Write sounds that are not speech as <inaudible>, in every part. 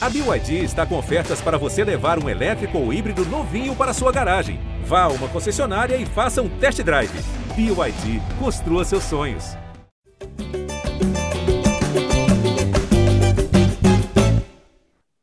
A BYD está com ofertas para você levar um elétrico ou híbrido novinho para sua garagem. Vá a uma concessionária e faça um test drive. BYD, construa seus sonhos.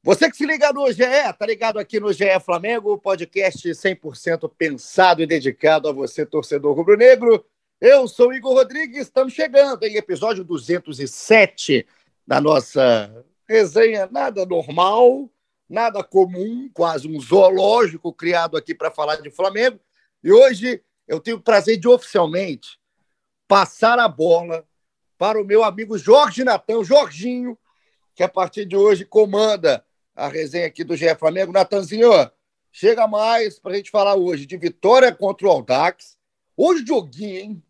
Você que se liga no GE, tá ligado aqui no GE Flamengo, podcast 100% pensado e dedicado a você, torcedor rubro-negro. Eu sou Igor Rodrigues, estamos chegando em episódio 207 da nossa resenha nada normal, nada comum, quase um zoológico criado aqui para falar de Flamengo. E hoje eu tenho o prazer de oficialmente passar a bola para o meu amigo Jorge Natan, Jorginho, que a partir de hoje comanda a resenha aqui do GE Flamengo. Natanzinho, chega mais para a gente falar hoje de vitória contra o Aldax. Hoje joguinho, hein?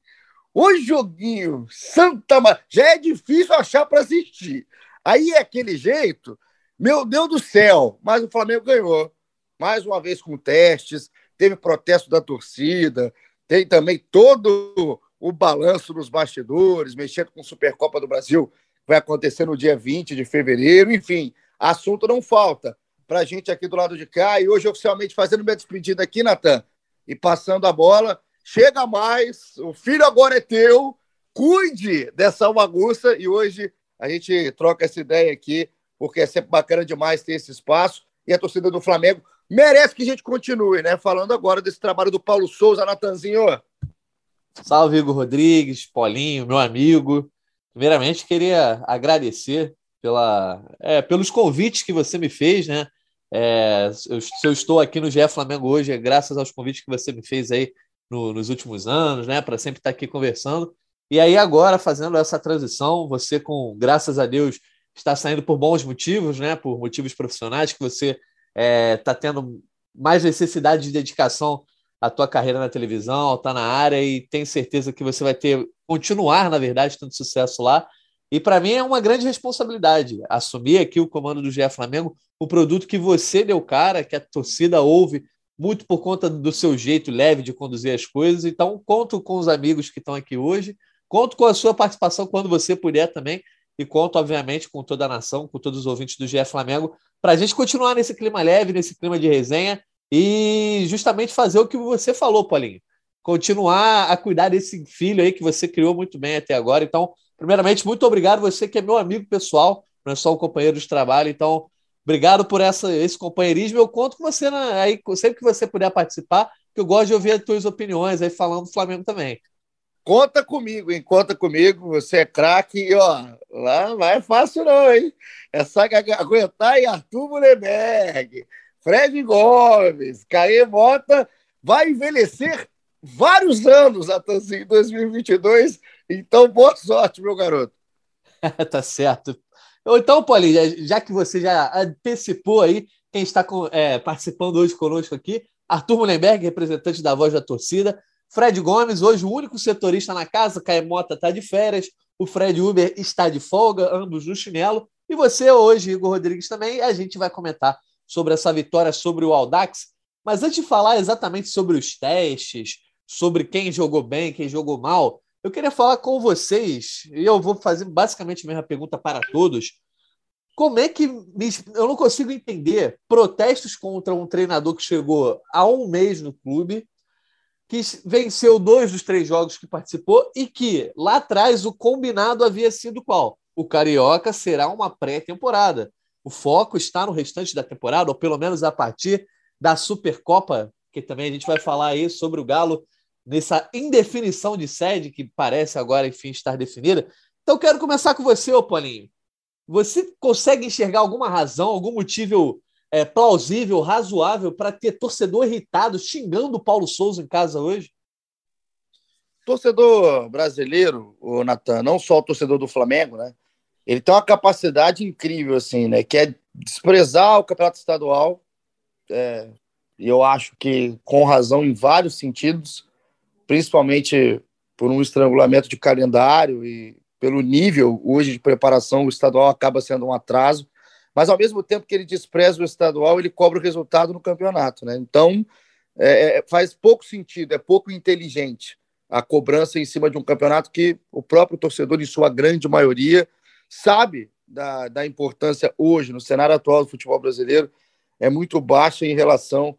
Hoje joguinho, Santa Maria. Já é difícil achar para assistir. Aí é aquele jeito, meu Deus do céu, mas o Flamengo ganhou. Mais uma vez com testes, teve protesto da torcida, tem também todo o balanço nos bastidores, mexendo com Supercopa do Brasil, vai acontecer no dia 20 de fevereiro, enfim, assunto não falta para a gente aqui do lado de cá. E hoje, oficialmente, fazendo minha despedida aqui, Natan, e passando a bola. Chega mais, o filho agora é teu, cuide dessa bagunça e hoje a gente troca essa ideia aqui, porque é sempre bacana demais ter esse espaço. E a torcida do Flamengo merece que a gente continue, né? Falando agora desse trabalho do Paulo Souza, Natanzinho. Salve, Igor Rodrigues, Paulinho, meu amigo. Primeiramente, queria agradecer pela, é, pelos convites que você me fez, né? É, eu, se eu estou aqui no GE Flamengo hoje, é graças aos convites que você me fez aí no, nos últimos anos, né? Para sempre estar aqui conversando. E aí, agora, fazendo essa transição, você, com graças a Deus, está saindo por bons motivos, né? Por motivos profissionais, que você está é, tá tendo mais necessidade de dedicação à tua carreira na televisão, está na área e tenho certeza que você vai ter, continuar, na verdade, tendo sucesso lá. E para mim é uma grande responsabilidade assumir aqui o comando do GE Flamengo, o produto que você deu cara, que a torcida ouve muito por conta do seu jeito leve de conduzir as coisas. Então, conto com os amigos que estão aqui hoje Conto com a sua participação quando você puder também. E conto, obviamente, com toda a nação, com todos os ouvintes do GE Flamengo, para a gente continuar nesse clima leve, nesse clima de resenha e justamente fazer o que você falou, Paulinho. Continuar a cuidar desse filho aí que você criou muito bem até agora. Então, primeiramente, muito obrigado. Você que é meu amigo pessoal, não é só um companheiro de trabalho. Então, obrigado por essa, esse companheirismo. Eu conto com você né, aí, sempre que você puder participar, que eu gosto de ouvir as tuas opiniões aí falando do Flamengo também. Conta comigo, hein? Conta comigo. Você é craque e, ó, lá não é fácil não, hein? Essa aguentar aí Arthur Mullenberg, Fred Gomes, Caê Mota, vai envelhecer vários anos até assim, 2022. Então, boa sorte, meu garoto. <laughs> tá certo. Então, Paulinho, já que você já antecipou aí quem está com, é, participando hoje conosco aqui, Arthur Mullenberg, representante da voz da torcida, Fred Gomes, hoje o único setorista na casa, Caemota está de férias, o Fred Uber está de folga, ambos no chinelo. E você hoje, Igor Rodrigues, também, a gente vai comentar sobre essa vitória sobre o Aldax. Mas antes de falar exatamente sobre os testes, sobre quem jogou bem, quem jogou mal, eu queria falar com vocês, e eu vou fazer basicamente a mesma pergunta para todos. Como é que eu não consigo entender protestos contra um treinador que chegou há um mês no clube que venceu dois dos três jogos que participou e que lá atrás o combinado havia sido qual? O Carioca será uma pré-temporada. O foco está no restante da temporada, ou pelo menos a partir da Supercopa, que também a gente vai falar aí sobre o Galo nessa indefinição de sede que parece agora, enfim, estar definida. Então, quero começar com você, ô Paulinho. Você consegue enxergar alguma razão, algum motivo é, plausível, razoável para ter torcedor irritado xingando o Paulo Souza em casa hoje? Torcedor brasileiro, o Natan, não só o torcedor do Flamengo, né? Ele tem uma capacidade incrível, assim, né? Que é desprezar o campeonato estadual. É, eu acho que com razão em vários sentidos, principalmente por um estrangulamento de calendário e pelo nível hoje de preparação, o estadual acaba sendo um atraso mas ao mesmo tempo que ele despreza o estadual, ele cobra o resultado no campeonato, né? Então é, é, faz pouco sentido, é pouco inteligente a cobrança em cima de um campeonato que o próprio torcedor, em sua grande maioria, sabe da, da importância hoje, no cenário atual do futebol brasileiro, é muito baixa em relação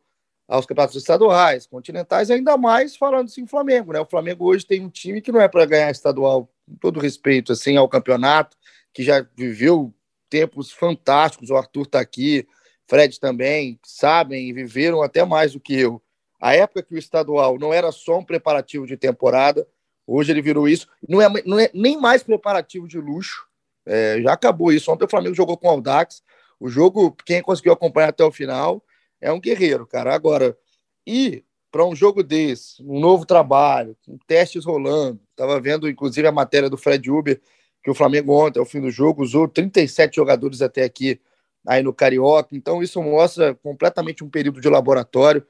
aos campeonatos estaduais, continentais, ainda mais falando-se em Flamengo, né? O Flamengo hoje tem um time que não é para ganhar estadual, com todo respeito assim ao campeonato, que já viveu tempos fantásticos, o Arthur está aqui, Fred também, sabem e viveram até mais do que eu. A época que o estadual não era só um preparativo de temporada, hoje ele virou isso, não é, não é nem mais preparativo de luxo, é, já acabou isso. Ontem o Flamengo jogou com o Aldax, o jogo, quem conseguiu acompanhar até o final, é um guerreiro, cara. Agora, ir para um jogo desse, um novo trabalho, com testes rolando, estava vendo inclusive a matéria do Fred Uber, que o Flamengo ontem, ao fim do jogo, usou 37 jogadores até aqui aí no Carioca. Então, isso mostra completamente um período de laboratório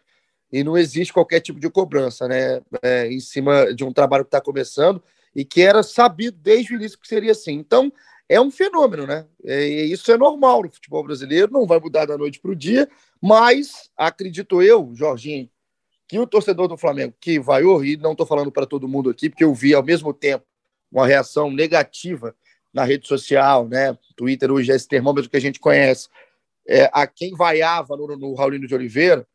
e não existe qualquer tipo de cobrança, né? É, em cima de um trabalho que está começando e que era sabido desde o início que seria assim. Então, é um fenômeno, né? É, isso é normal no futebol brasileiro, não vai mudar da noite para o dia, mas acredito eu, Jorginho, que o torcedor do Flamengo que vai e não estou falando para todo mundo aqui, porque eu vi ao mesmo tempo uma reação negativa na rede social, né? Twitter hoje é esse termômetro que a gente conhece. É, a quem vaiava no, no Raulino de Oliveira,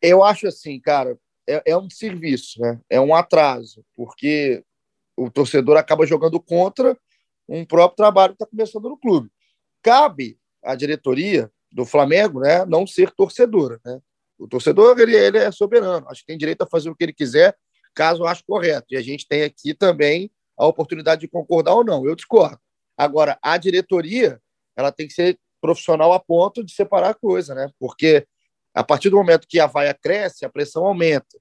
eu acho assim, cara, é, é um serviço, né? É um atraso, porque o torcedor acaba jogando contra um próprio trabalho que está começando no clube. Cabe à diretoria do Flamengo né, não ser torcedora. Né? O torcedor ele, ele é soberano, acho que tem direito a fazer o que ele quiser, caso ache correto. E a gente tem aqui também a oportunidade de concordar ou não. Eu discordo. Agora, a diretoria ela tem que ser profissional a ponto de separar a coisa, né? Porque a partir do momento que a vaia cresce, a pressão aumenta.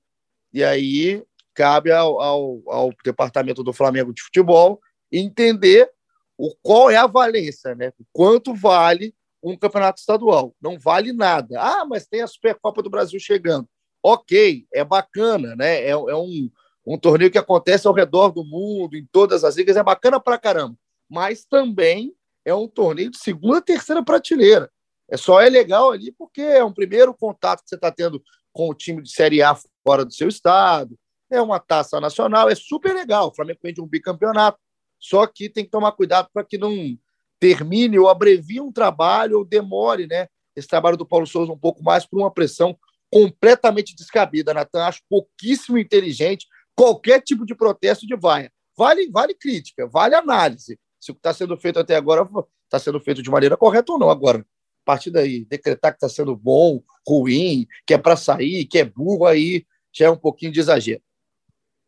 E aí cabe ao, ao, ao departamento do Flamengo de futebol entender o qual é a valência, né? Quanto vale um campeonato estadual? Não vale nada. Ah, mas tem a Supercopa do Brasil chegando. Ok, é bacana, né? É, é um, um torneio que acontece ao redor do mundo, em todas as ligas, é bacana pra caramba. Mas também é um torneio de segunda, terceira prateleira. É só é legal ali porque é um primeiro contato que você está tendo com o time de Série A fora do seu estado. É uma taça nacional, é super legal. O Flamengo vende um bicampeonato. Só que tem que tomar cuidado para que não termine ou abrevie um trabalho ou demore, né? Esse trabalho do Paulo Souza um pouco mais por uma pressão completamente descabida, Natan. Acho pouquíssimo inteligente qualquer tipo de protesto de vaia. Vale, vale crítica, vale análise. Se o que está sendo feito até agora está sendo feito de maneira correta ou não. Agora, a partir daí, decretar que está sendo bom, ruim, que é para sair, que é burro, aí já é um pouquinho de exagero.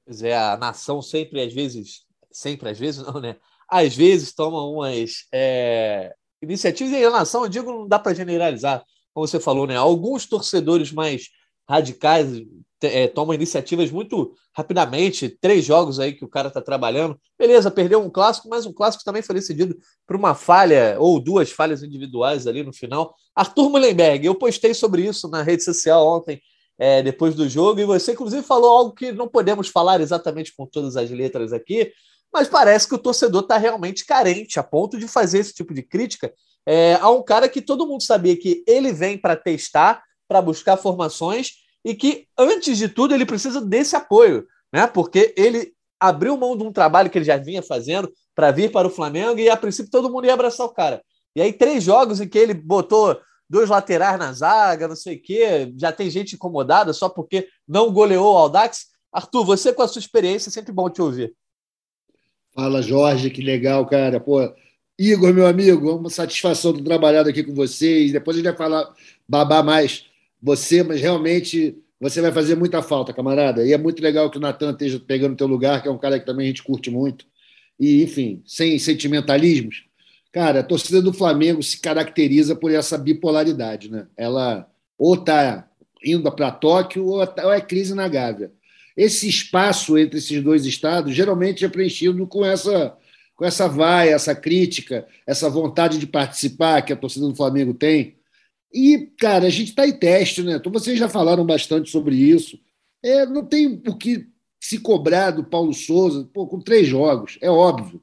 Pois é, a nação sempre, às vezes, sempre, às vezes não, né? Às vezes tomam umas é, iniciativas em relação, eu digo, não dá para generalizar, como você falou, né? Alguns torcedores mais radicais é, tomam iniciativas muito rapidamente, três jogos aí que o cara está trabalhando. Beleza, perdeu um clássico, mas um clássico também foi decidido por uma falha ou duas falhas individuais ali no final. Arthur Mullenberg, eu postei sobre isso na rede social ontem, é, depois do jogo, e você, inclusive, falou algo que não podemos falar exatamente com todas as letras aqui, mas parece que o torcedor está realmente carente a ponto de fazer esse tipo de crítica é, a um cara que todo mundo sabia que ele vem para testar, para buscar formações e que, antes de tudo, ele precisa desse apoio, né? Porque ele abriu mão de um trabalho que ele já vinha fazendo para vir para o Flamengo e, a princípio, todo mundo ia abraçar o cara. E aí, três jogos em que ele botou dois laterais na zaga, não sei o quê, já tem gente incomodada só porque não goleou o Aldax. Arthur, você com a sua experiência, é sempre bom te ouvir. Fala, Jorge, que legal, cara. Pô, Igor, meu amigo, uma satisfação ter trabalhado aqui com vocês. Depois a gente vai falar, babar mais você, mas realmente você vai fazer muita falta, camarada. E é muito legal que o Natan esteja pegando o teu lugar, que é um cara que também a gente curte muito. E, enfim, sem sentimentalismos. Cara, a torcida do Flamengo se caracteriza por essa bipolaridade, né? Ela ou está indo para Tóquio ou é crise na Gávea esse espaço entre esses dois estados geralmente é preenchido com essa com essa vaia, essa crítica, essa vontade de participar que a torcida do Flamengo tem. E, cara, a gente está em teste, né? Então, vocês já falaram bastante sobre isso. É, não tem o que se cobrar do Paulo Souza pô, com três jogos, é óbvio.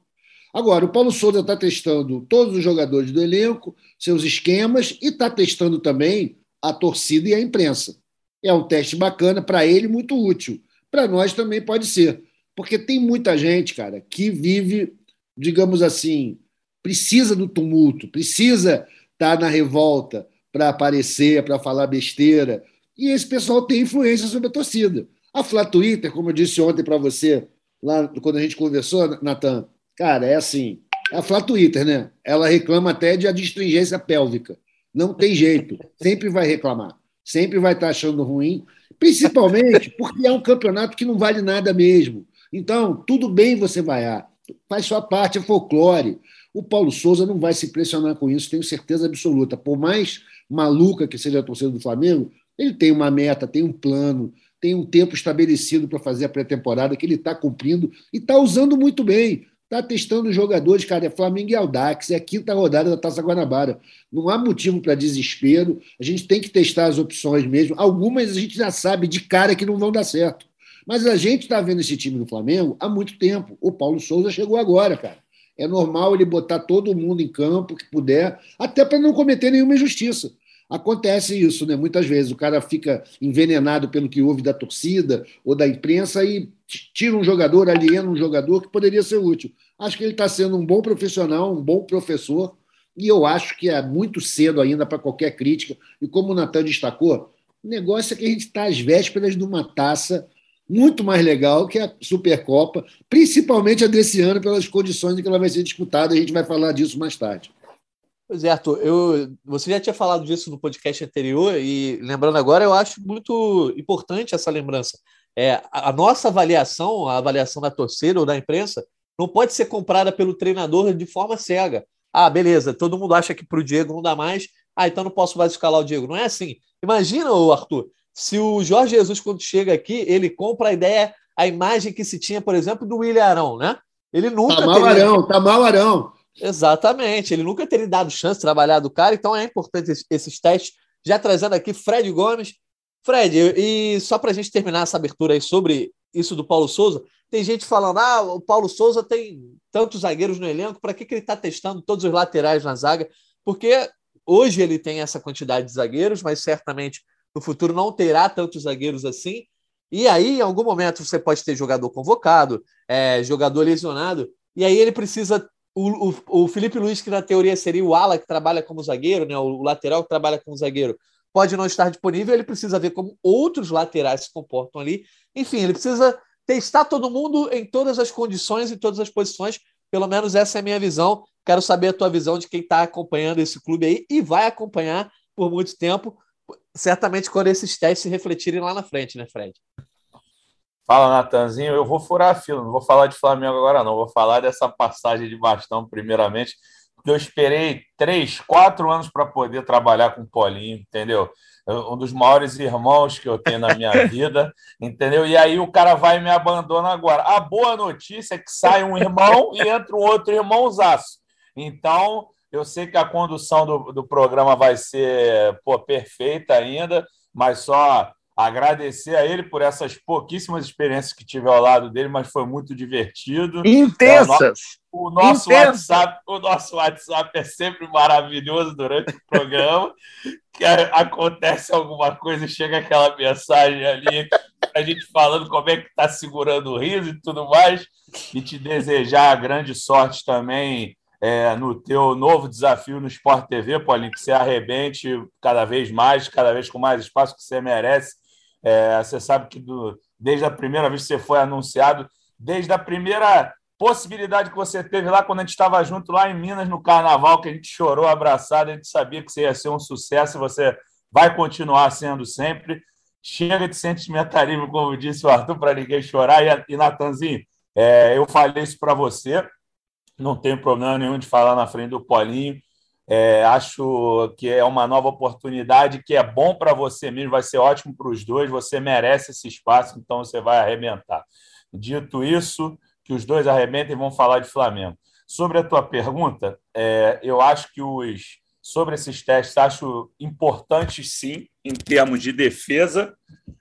Agora, o Paulo Souza está testando todos os jogadores do elenco, seus esquemas, e está testando também a torcida e a imprensa. É um teste bacana para ele, muito útil para nós também pode ser. Porque tem muita gente, cara, que vive, digamos assim, precisa do tumulto, precisa estar na revolta para aparecer, para falar besteira. E esse pessoal tem influência sobre a torcida. A Flá Twitter, como eu disse ontem para você, lá quando a gente conversou, Natan, cara, é assim, é a Flá Twitter, né? Ela reclama até de adstringência pélvica. Não tem jeito, sempre vai reclamar, sempre vai estar achando ruim, principalmente porque é um campeonato que não vale nada mesmo. Então, tudo bem você vaiar, faz sua parte, é folclore. O Paulo Souza não vai se pressionar com isso, tenho certeza absoluta. Por mais maluca que seja a torcida do Flamengo, ele tem uma meta, tem um plano, tem um tempo estabelecido para fazer a pré-temporada que ele está cumprindo e está usando muito bem. Está testando jogadores, cara. É Flamengo e Aldax, é a quinta rodada da Taça Guanabara. Não há motivo para desespero. A gente tem que testar as opções mesmo. Algumas a gente já sabe de cara que não vão dar certo. Mas a gente está vendo esse time do Flamengo há muito tempo. O Paulo Souza chegou agora, cara. É normal ele botar todo mundo em campo que puder, até para não cometer nenhuma injustiça. Acontece isso, né? Muitas vezes o cara fica envenenado pelo que ouve da torcida ou da imprensa e tira um jogador, aliena um jogador que poderia ser útil. Acho que ele está sendo um bom profissional, um bom professor, e eu acho que é muito cedo ainda para qualquer crítica. E como o Natan destacou, o negócio é que a gente está às vésperas de uma taça muito mais legal que a Supercopa, principalmente a desse ano, pelas condições em que ela vai ser disputada. A gente vai falar disso mais tarde. Pois é, Arthur, eu, você já tinha falado disso no podcast anterior, e lembrando agora, eu acho muito importante essa lembrança. É, a, nossa avaliação, a avaliação da torcida ou da imprensa, não pode ser comprada pelo treinador de forma cega. Ah, beleza, todo mundo acha que para o Diego não dá mais, ah, então não posso mais escalar o Diego. Não é assim. Imagina, Arthur, se o Jorge Jesus, quando chega aqui, ele compra a ideia, a imagem que se tinha, por exemplo, do William Arão, né? Ele nunca. Tá mal teria... Arão, tá mal Arão. Exatamente, ele nunca teria dado chance de trabalhar do cara, então é importante esses testes. Já trazendo aqui Fred Gomes. Fred, e só para a gente terminar essa abertura aí sobre isso do Paulo Souza, tem gente falando: ah, o Paulo Souza tem tantos zagueiros no elenco, para que, que ele está testando todos os laterais na zaga? Porque hoje ele tem essa quantidade de zagueiros, mas certamente no futuro não terá tantos zagueiros assim. E aí, em algum momento, você pode ter jogador convocado, é, jogador lesionado, e aí ele precisa o, o, o, Felipe Luiz, que na teoria seria o ala que trabalha como zagueiro, né, o lateral que trabalha como zagueiro, pode não estar disponível, ele precisa ver como outros laterais se comportam ali. Enfim, ele precisa testar todo mundo em todas as condições, em todas as posições. Pelo menos essa é a minha visão. Quero saber a tua visão de quem está acompanhando esse clube aí e vai acompanhar por muito tempo, certamente quando esses testes se refletirem lá na frente, né, Fred? Fala, Natanzinho. Eu vou furar a fila, não vou falar de Flamengo agora, não. Vou falar dessa passagem de bastão, primeiramente, porque eu esperei três, quatro anos para poder trabalhar com o Paulinho, entendeu? Um dos maiores irmãos que eu tenho na minha <laughs> vida, entendeu? E aí o cara vai e me abandona agora. A boa notícia é que sai um irmão e entra um outro irmãozaço. Então, eu sei que a condução do, do programa vai ser pô, perfeita ainda, mas só agradecer a ele por essas pouquíssimas experiências que tive ao lado dele, mas foi muito divertido. Intensas. É, o, nosso WhatsApp, o nosso WhatsApp é sempre maravilhoso durante o programa. que acontece alguma coisa, chega aquela mensagem ali, a gente falando como é que está segurando o riso e tudo mais, e te desejar grande sorte também é, no teu novo desafio no Sport TV, Paulinho, que você arrebente cada vez mais, cada vez com mais espaço que você merece é, você sabe que do, desde a primeira vez que você foi anunciado, desde a primeira possibilidade que você teve lá quando a gente estava junto lá em Minas no Carnaval, que a gente chorou abraçado, a gente sabia que você ia ser um sucesso e você vai continuar sendo sempre. Chega de sentimentalismo, como disse o Arthur, para ninguém chorar. E, e Natanzinho, é, eu falei isso para você, não tenho problema nenhum de falar na frente do Paulinho. É, acho que é uma nova oportunidade que é bom para você mesmo, vai ser ótimo para os dois. Você merece esse espaço, então você vai arrebentar. Dito isso, que os dois arrebentem e vão falar de Flamengo. Sobre a tua pergunta, é, eu acho que os sobre esses testes acho importantes sim em termos de defesa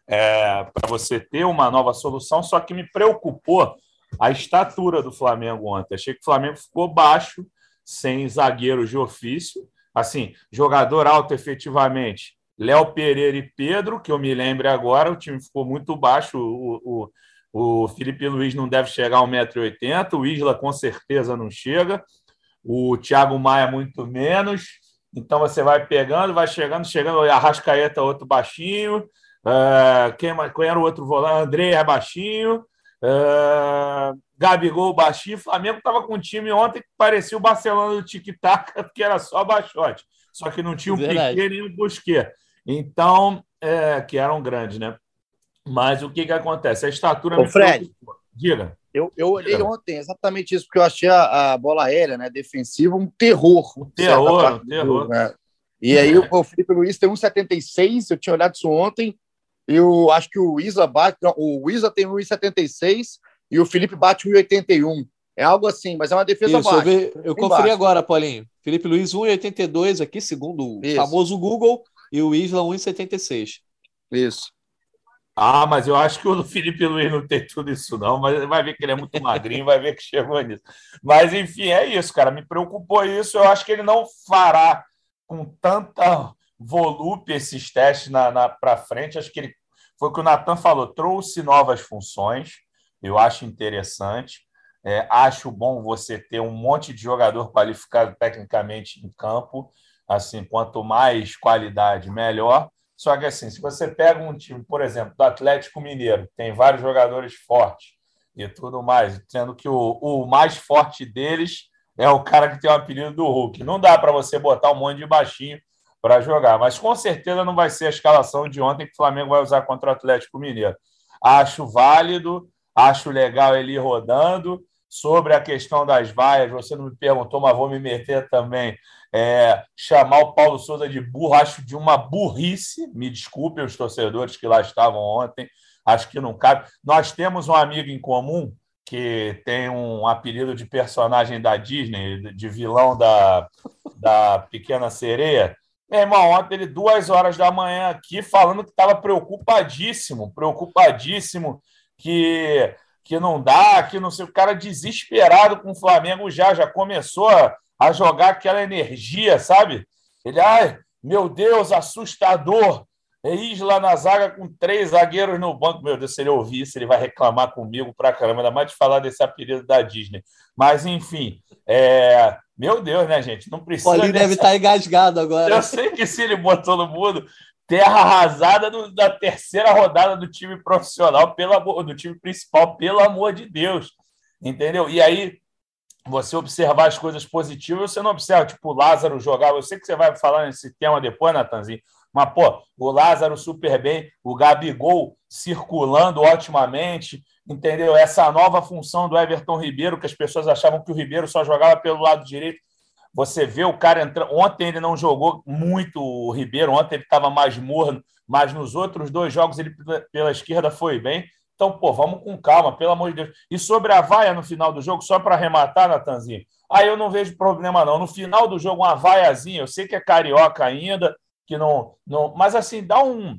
é, para você ter uma nova solução. Só que me preocupou a estatura do Flamengo ontem. Achei que o Flamengo ficou baixo sem zagueiros de ofício. Assim, jogador alto efetivamente, Léo Pereira e Pedro, que eu me lembre agora, o time ficou muito baixo. O, o, o Felipe Luiz não deve chegar a 1,80m, o Isla com certeza não chega. o Thiago Maia muito menos. Então você vai pegando, vai chegando, chegando, Arrascaeta, outro baixinho. Uh, quem, quem era o outro volante? André é baixinho. Uh, Gabigol baixinho. O Flamengo estava com um time ontem que parecia o Barcelona do Tic-Tac, <laughs> porque era só baixote. Só que não tinha um Piquet nem um Busquet. Então, é, que eram grandes, né? Mas o que, que acontece? A estatura... Ô, Fred, Diga. Eu, eu olhei Diga. ontem exatamente isso, porque eu achei a, a, bola aérea né, defensiva um terror. Um terror, um terror. né? E aí o, o Felipe Luiz tem 1,76, eu tinha olhado isso ontem, eu acho que o Isa bate, o Isa tem 1,76 e o Felipe bate 1,81. É algo assim, mas é uma defesa Isso, baixa. Eu, eu conferi baixo. agora, Paulinho. Felipe Luiz 1,82 aqui, segundo o Isso. famoso Google, e o Isla 1,76. Isso. Ah, mas eu acho que o Felipe Luiz não tem tudo isso, não. Mas vai ver que ele é muito magrinho, vai ver que chegou nisso. Mas, enfim, é isso, cara. Me preocupou isso. Eu acho que ele não fará com tanta volúpia esses testes na, na para frente. Acho que ele foi o que o Natan falou, trouxe novas funções. Eu acho interessante. É, acho bom você ter um monte de jogador qualificado tecnicamente em campo. Assim, quanto mais qualidade, melhor. Só que assim, se você pega um time, por exemplo, do Atlético Mineiro, tem vários jogadores fortes e tudo mais, sendo que o, o mais forte deles é o cara que tem o apelido do Hulk. Não dá para você botar um monte de baixinho para jogar, mas com certeza não vai ser a escalação de ontem que o Flamengo vai usar contra o Atlético Mineiro. Acho válido, acho legal ele ir rodando. Sobre a questão das vaias, você não me perguntou, mas vou me meter também. É, chamar o Paulo Souza de burro, acho de uma burrice. Me desculpem os torcedores que lá estavam ontem, acho que não cabe. Nós temos um amigo em comum que tem um apelido de personagem da Disney, de vilão da, da Pequena Sereia. Meu irmão, ontem ele, duas horas da manhã aqui, falando que estava preocupadíssimo, preocupadíssimo, que, que não dá, que não sei. O cara desesperado com o Flamengo já, já começou a a jogar aquela energia, sabe? Ele, ai, meu Deus, assustador. Isla na zaga com três zagueiros no banco. Meu Deus, se ele ouvir isso, ele vai reclamar comigo pra caramba, ainda mais de falar desse apelido da Disney. Mas, enfim, é... meu Deus, né, gente? Não precisa. Ele dessa... deve estar tá engasgado agora. Eu sei que se ele botou no mundo, terra arrasada do, da terceira rodada do time profissional, pelo amor, do time principal, pelo amor de Deus. Entendeu? E aí, você observar as coisas positivas, você não observa, tipo, o Lázaro jogar. Eu sei que você vai falar nesse tema depois, Natanzinho, mas, pô, o Lázaro super bem, o Gabigol circulando otimamente, entendeu? Essa nova função do Everton Ribeiro, que as pessoas achavam que o Ribeiro só jogava pelo lado direito. Você vê o cara entrando. Ontem ele não jogou muito o Ribeiro, ontem ele estava mais morno, mas nos outros dois jogos ele pela esquerda foi bem. Então, pô, vamos com calma, pelo amor de Deus. E sobre a vaia no final do jogo, só para arrematar, Natanzinho, aí eu não vejo problema, não. No final do jogo, uma vaiazinha, eu sei que é carioca ainda, que não. não mas assim, dá um.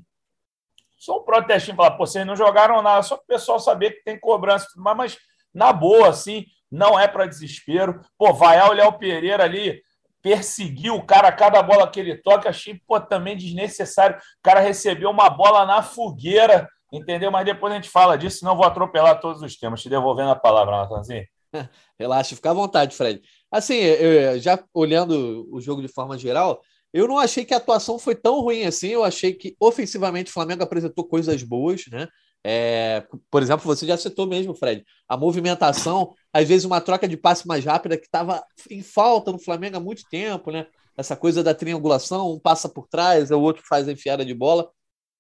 Só um protestinho, falar, pô, vocês não jogaram nada, só para o pessoal saber que tem cobrança, mas, na boa, assim, não é para desespero. Pô, vaiar o Léo Pereira ali, perseguiu o cara, cada bola que ele toca, achei pô, também desnecessário. O cara recebeu uma bola na fogueira Entendeu? Mas depois a gente fala disso, senão vou atropelar todos os temas. Te devolvendo a palavra, Natanzinho. <laughs> Relaxa, fica à vontade, Fred. Assim, já olhando o jogo de forma geral, eu não achei que a atuação foi tão ruim assim. Eu achei que ofensivamente o Flamengo apresentou coisas boas, né? É, por exemplo, você já citou mesmo, Fred, a movimentação, às vezes uma troca de passe mais rápida que estava em falta no Flamengo há muito tempo, né? Essa coisa da triangulação, um passa por trás, o outro faz a enfiada de bola.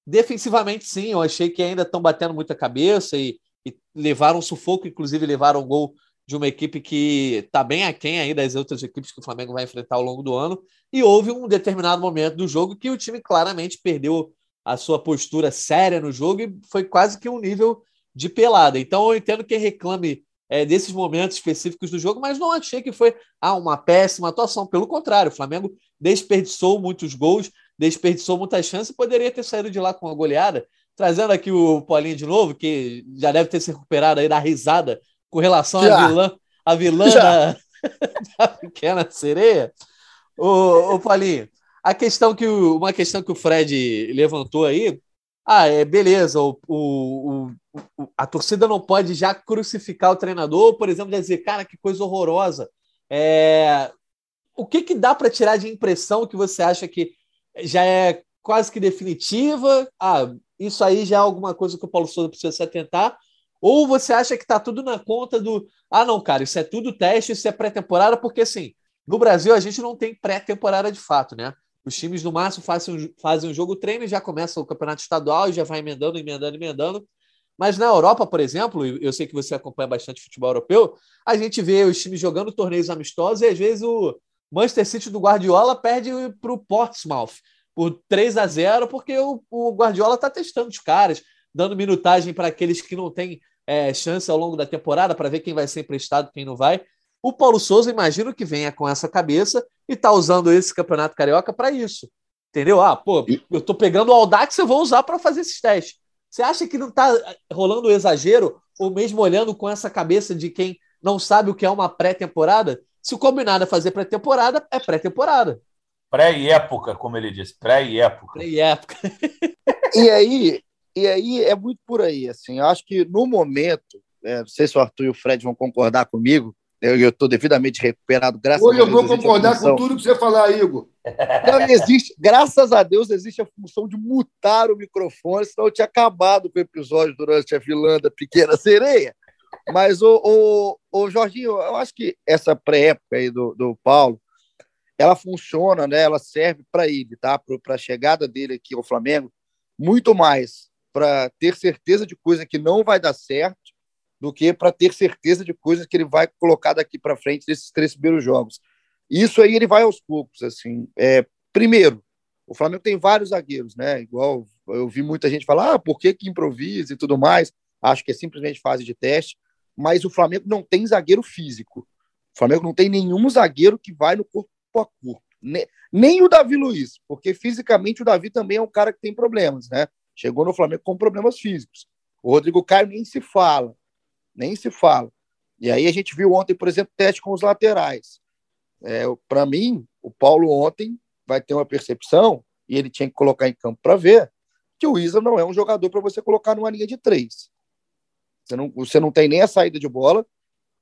Defensivamente, sim, eu achei que ainda estão batendo muita cabeça e, e levaram sufoco, inclusive levaram gol de uma equipe que está bem aquém aí das outras equipes que o Flamengo vai enfrentar ao longo do ano. E houve um determinado momento do jogo que o time claramente perdeu a sua postura séria no jogo e foi quase que um nível de pelada. Então eu entendo quem reclame é, desses momentos específicos do jogo, mas não achei que foi ah, uma péssima atuação. Pelo contrário, o Flamengo desperdiçou muitos gols, desperdiçou muitas chances e poderia ter saído de lá com uma goleada. Trazendo aqui o Paulinho de novo, que já deve ter se recuperado aí da risada com relação à vilã, a vilã da, <laughs> da, pequena sereia. Ô, ô Paulinho, a questão que o, uma questão que o Fred levantou aí, ah, é beleza, o, o, o, a torcida não pode já crucificar o treinador, por exemplo, dizer, cara, que coisa horrorosa É... O que, que dá para tirar de impressão que você acha que já é quase que definitiva? Ah, isso aí já é alguma coisa que o Paulo Souza precisa se atentar? Ou você acha que está tudo na conta do. Ah, não, cara, isso é tudo teste, isso é pré-temporada, porque assim, no Brasil a gente não tem pré-temporada de fato, né? Os times no máximo fazem, fazem um jogo treino e já começa o campeonato estadual e já vai emendando, emendando, emendando. Mas na Europa, por exemplo, eu sei que você acompanha bastante futebol europeu, a gente vê os times jogando torneios amistosos e às vezes o Manchester City do Guardiola perde para o Portsmouth por 3 a 0 porque o, o Guardiola está testando os caras, dando minutagem para aqueles que não têm é, chance ao longo da temporada para ver quem vai ser emprestado, quem não vai. O Paulo Souza, imagino que venha com essa cabeça e está usando esse campeonato carioca para isso. Entendeu? Ah, pô, eu estou pegando o Audax, eu vou usar para fazer esses testes. Você acha que não está rolando um exagero, ou mesmo olhando com essa cabeça de quem não sabe o que é uma pré-temporada? Se o combinado é fazer pré-temporada, é pré-temporada. Pré-época, como ele disse, pré-época. Pré-época. <laughs> e aí, e aí é muito por aí. Assim, eu acho que no momento, é, não sei se o Arthur e o Fred vão concordar comigo, eu estou devidamente recuperado, graças Hoje a Deus. Hoje eu vou concordar com tudo que você falar, Igor. Não existe, graças a Deus, existe a função de mutar o microfone, senão eu tinha acabado com o episódio durante a vilã da Pequena Sereia. Mas, o, o, o Jorginho, eu acho que essa pré-época aí do, do Paulo, ela funciona, né? ela serve para ele, tá? para a chegada dele aqui ao Flamengo, muito mais para ter certeza de coisa que não vai dar certo do que para ter certeza de coisas que ele vai colocar daqui para frente nesses três primeiros jogos. Isso aí ele vai aos poucos, assim. É, primeiro, o Flamengo tem vários zagueiros, né? Igual eu vi muita gente falar, ah, por que, que improvisa e tudo mais. Acho que é simplesmente fase de teste. Mas o Flamengo não tem zagueiro físico. O Flamengo não tem nenhum zagueiro que vai no corpo a corpo. Nem, nem o Davi Luiz, porque fisicamente o Davi também é um cara que tem problemas, né? Chegou no Flamengo com problemas físicos. O Rodrigo Caio nem se fala nem se fala. E aí a gente viu ontem, por exemplo, teste com os laterais. É, Para mim, o Paulo ontem vai ter uma percepção, e ele tinha que colocar em campo para ver, que o Isa não é um jogador para você colocar numa linha de três. Você não, você não tem nem a saída de bola,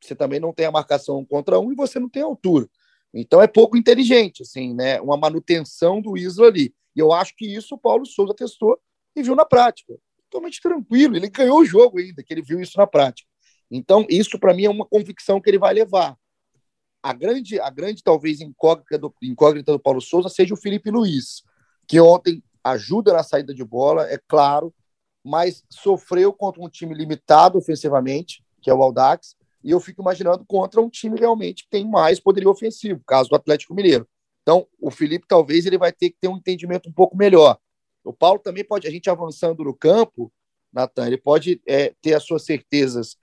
você também não tem a marcação um contra um e você não tem altura. Então é pouco inteligente, assim, né? Uma manutenção do Isla ali. E eu acho que isso o Paulo Souza testou e viu na prática. Totalmente tranquilo. Ele ganhou o jogo ainda, que ele viu isso na prática. Então, isso para mim é uma convicção que ele vai levar. A grande, a grande talvez incógnita do, incógnita do Paulo Souza seja o Felipe Luiz, que ontem ajuda na saída de bola, é claro, mas sofreu contra um time limitado ofensivamente, que é o Aldax, e eu fico imaginando contra um time realmente que tem mais poderio ofensivo, caso do Atlético Mineiro. Então, o Felipe talvez ele vai ter que ter um entendimento um pouco melhor. O Paulo também pode, a gente avançando no campo, Natan, ele pode é, ter as suas certezas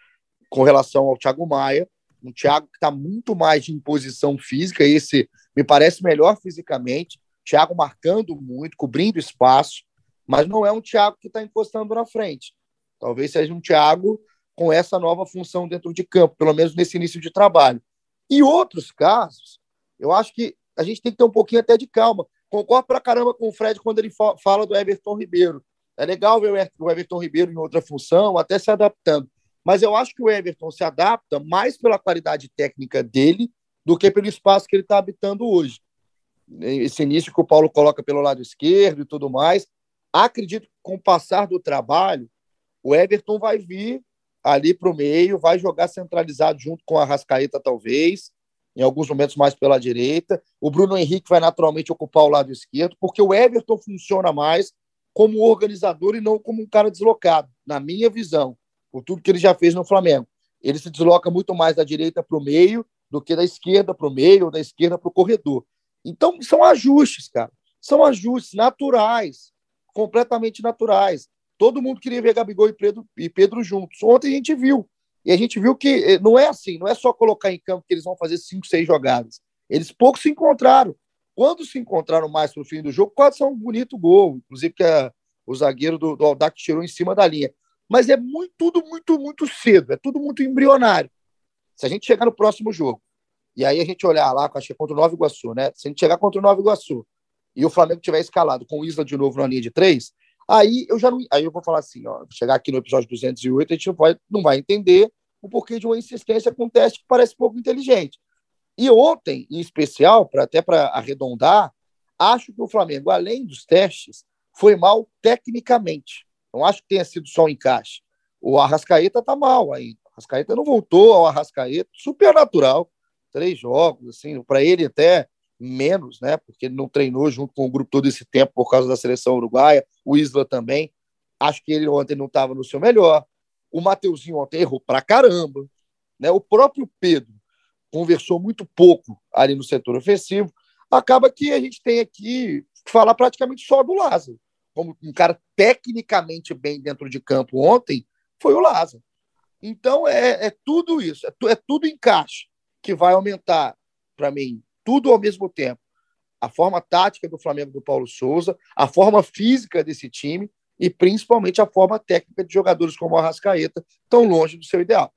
com relação ao Thiago Maia, um Thiago que está muito mais de imposição física, esse me parece melhor fisicamente, Thiago marcando muito, cobrindo espaço, mas não é um Thiago que está encostando na frente. Talvez seja um Thiago com essa nova função dentro de campo, pelo menos nesse início de trabalho. E outros casos, eu acho que a gente tem que ter um pouquinho até de calma. Concordo pra caramba com o Fred quando ele fala do Everton Ribeiro. É legal ver o Everton Ribeiro em outra função, até se adaptando. Mas eu acho que o Everton se adapta mais pela qualidade técnica dele do que pelo espaço que ele está habitando hoje. Esse início que o Paulo coloca pelo lado esquerdo e tudo mais. Acredito que com o passar do trabalho, o Everton vai vir ali para o meio, vai jogar centralizado junto com a Rascaeta, talvez, em alguns momentos mais pela direita. O Bruno Henrique vai naturalmente ocupar o lado esquerdo, porque o Everton funciona mais como organizador e não como um cara deslocado, na minha visão por tudo que ele já fez no Flamengo. Ele se desloca muito mais da direita para o meio do que da esquerda para o meio ou da esquerda para o corredor. Então, são ajustes, cara. São ajustes naturais, completamente naturais. Todo mundo queria ver Gabigol e Pedro, e Pedro juntos. Ontem a gente viu. E a gente viu que eh, não é assim, não é só colocar em campo que eles vão fazer cinco, seis jogadas. Eles pouco se encontraram. Quando se encontraram mais para o fim do jogo, quase são um bonito gol. Inclusive, que a, o zagueiro do, do Aldac tirou em cima da linha mas é muito, tudo muito, muito cedo, é tudo muito embrionário. Se a gente chegar no próximo jogo, e aí a gente olhar lá, acho que é contra o Nova Iguaçu, né? Se a gente chegar contra o Nova Iguaçu e o Flamengo tiver escalado com o Isla de novo na linha de três, aí eu já não. Aí eu vou falar assim, ó, chegar aqui no episódio 208, a gente não vai, não vai entender o porquê de uma insistência com um teste que parece pouco inteligente. E ontem, em especial, para até para arredondar, acho que o Flamengo, além dos testes, foi mal tecnicamente. Não acho que tenha sido só um encaixe. O Arrascaeta está mal ainda. O Arrascaeta não voltou ao Arrascaeta, super natural. Três jogos, assim, para ele até menos, né? Porque ele não treinou junto com o grupo todo esse tempo por causa da seleção uruguaia. O Isla também. Acho que ele ontem não estava no seu melhor. O Mateuzinho ontem errou pra caramba. Né? O próprio Pedro conversou muito pouco ali no setor ofensivo. Acaba que a gente tem aqui que falar praticamente só do Lázaro. Como um cara tecnicamente bem dentro de campo ontem, foi o Lázaro. Então é, é tudo isso, é, é tudo encaixe que vai aumentar, para mim, tudo ao mesmo tempo. A forma tática do Flamengo do Paulo Souza, a forma física desse time e principalmente a forma técnica de jogadores como o Arrascaeta, tão longe do seu ideal.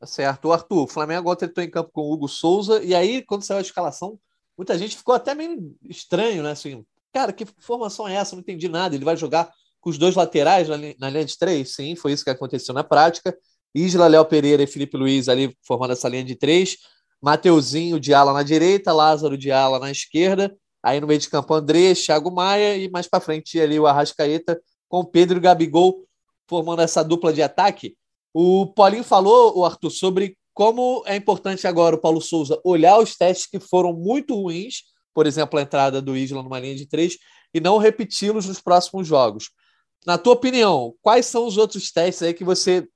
Tá certo. O Arthur, o Flamengo ontem entrou em campo com o Hugo Souza, e aí, quando saiu a escalação, muita gente ficou até meio estranho, né? Assim, cara, que formação é essa? Não entendi nada. Ele vai jogar com os dois laterais na, na linha de três? Sim, foi isso que aconteceu na prática. Isla, Léo Pereira e Felipe Luiz ali formando essa linha de três. Mateuzinho de ala na direita, Lázaro de ala na esquerda. Aí no meio de campo, André, Thiago Maia e mais para frente ali o Arrascaeta com Pedro e Gabigol formando essa dupla de ataque. O Paulinho falou, o Arthur, sobre como é importante agora o Paulo Souza olhar os testes que foram muito ruins, por exemplo, a entrada do Isla numa linha de três, e não repeti-los nos próximos jogos. Na tua opinião, quais são os outros testes aí que você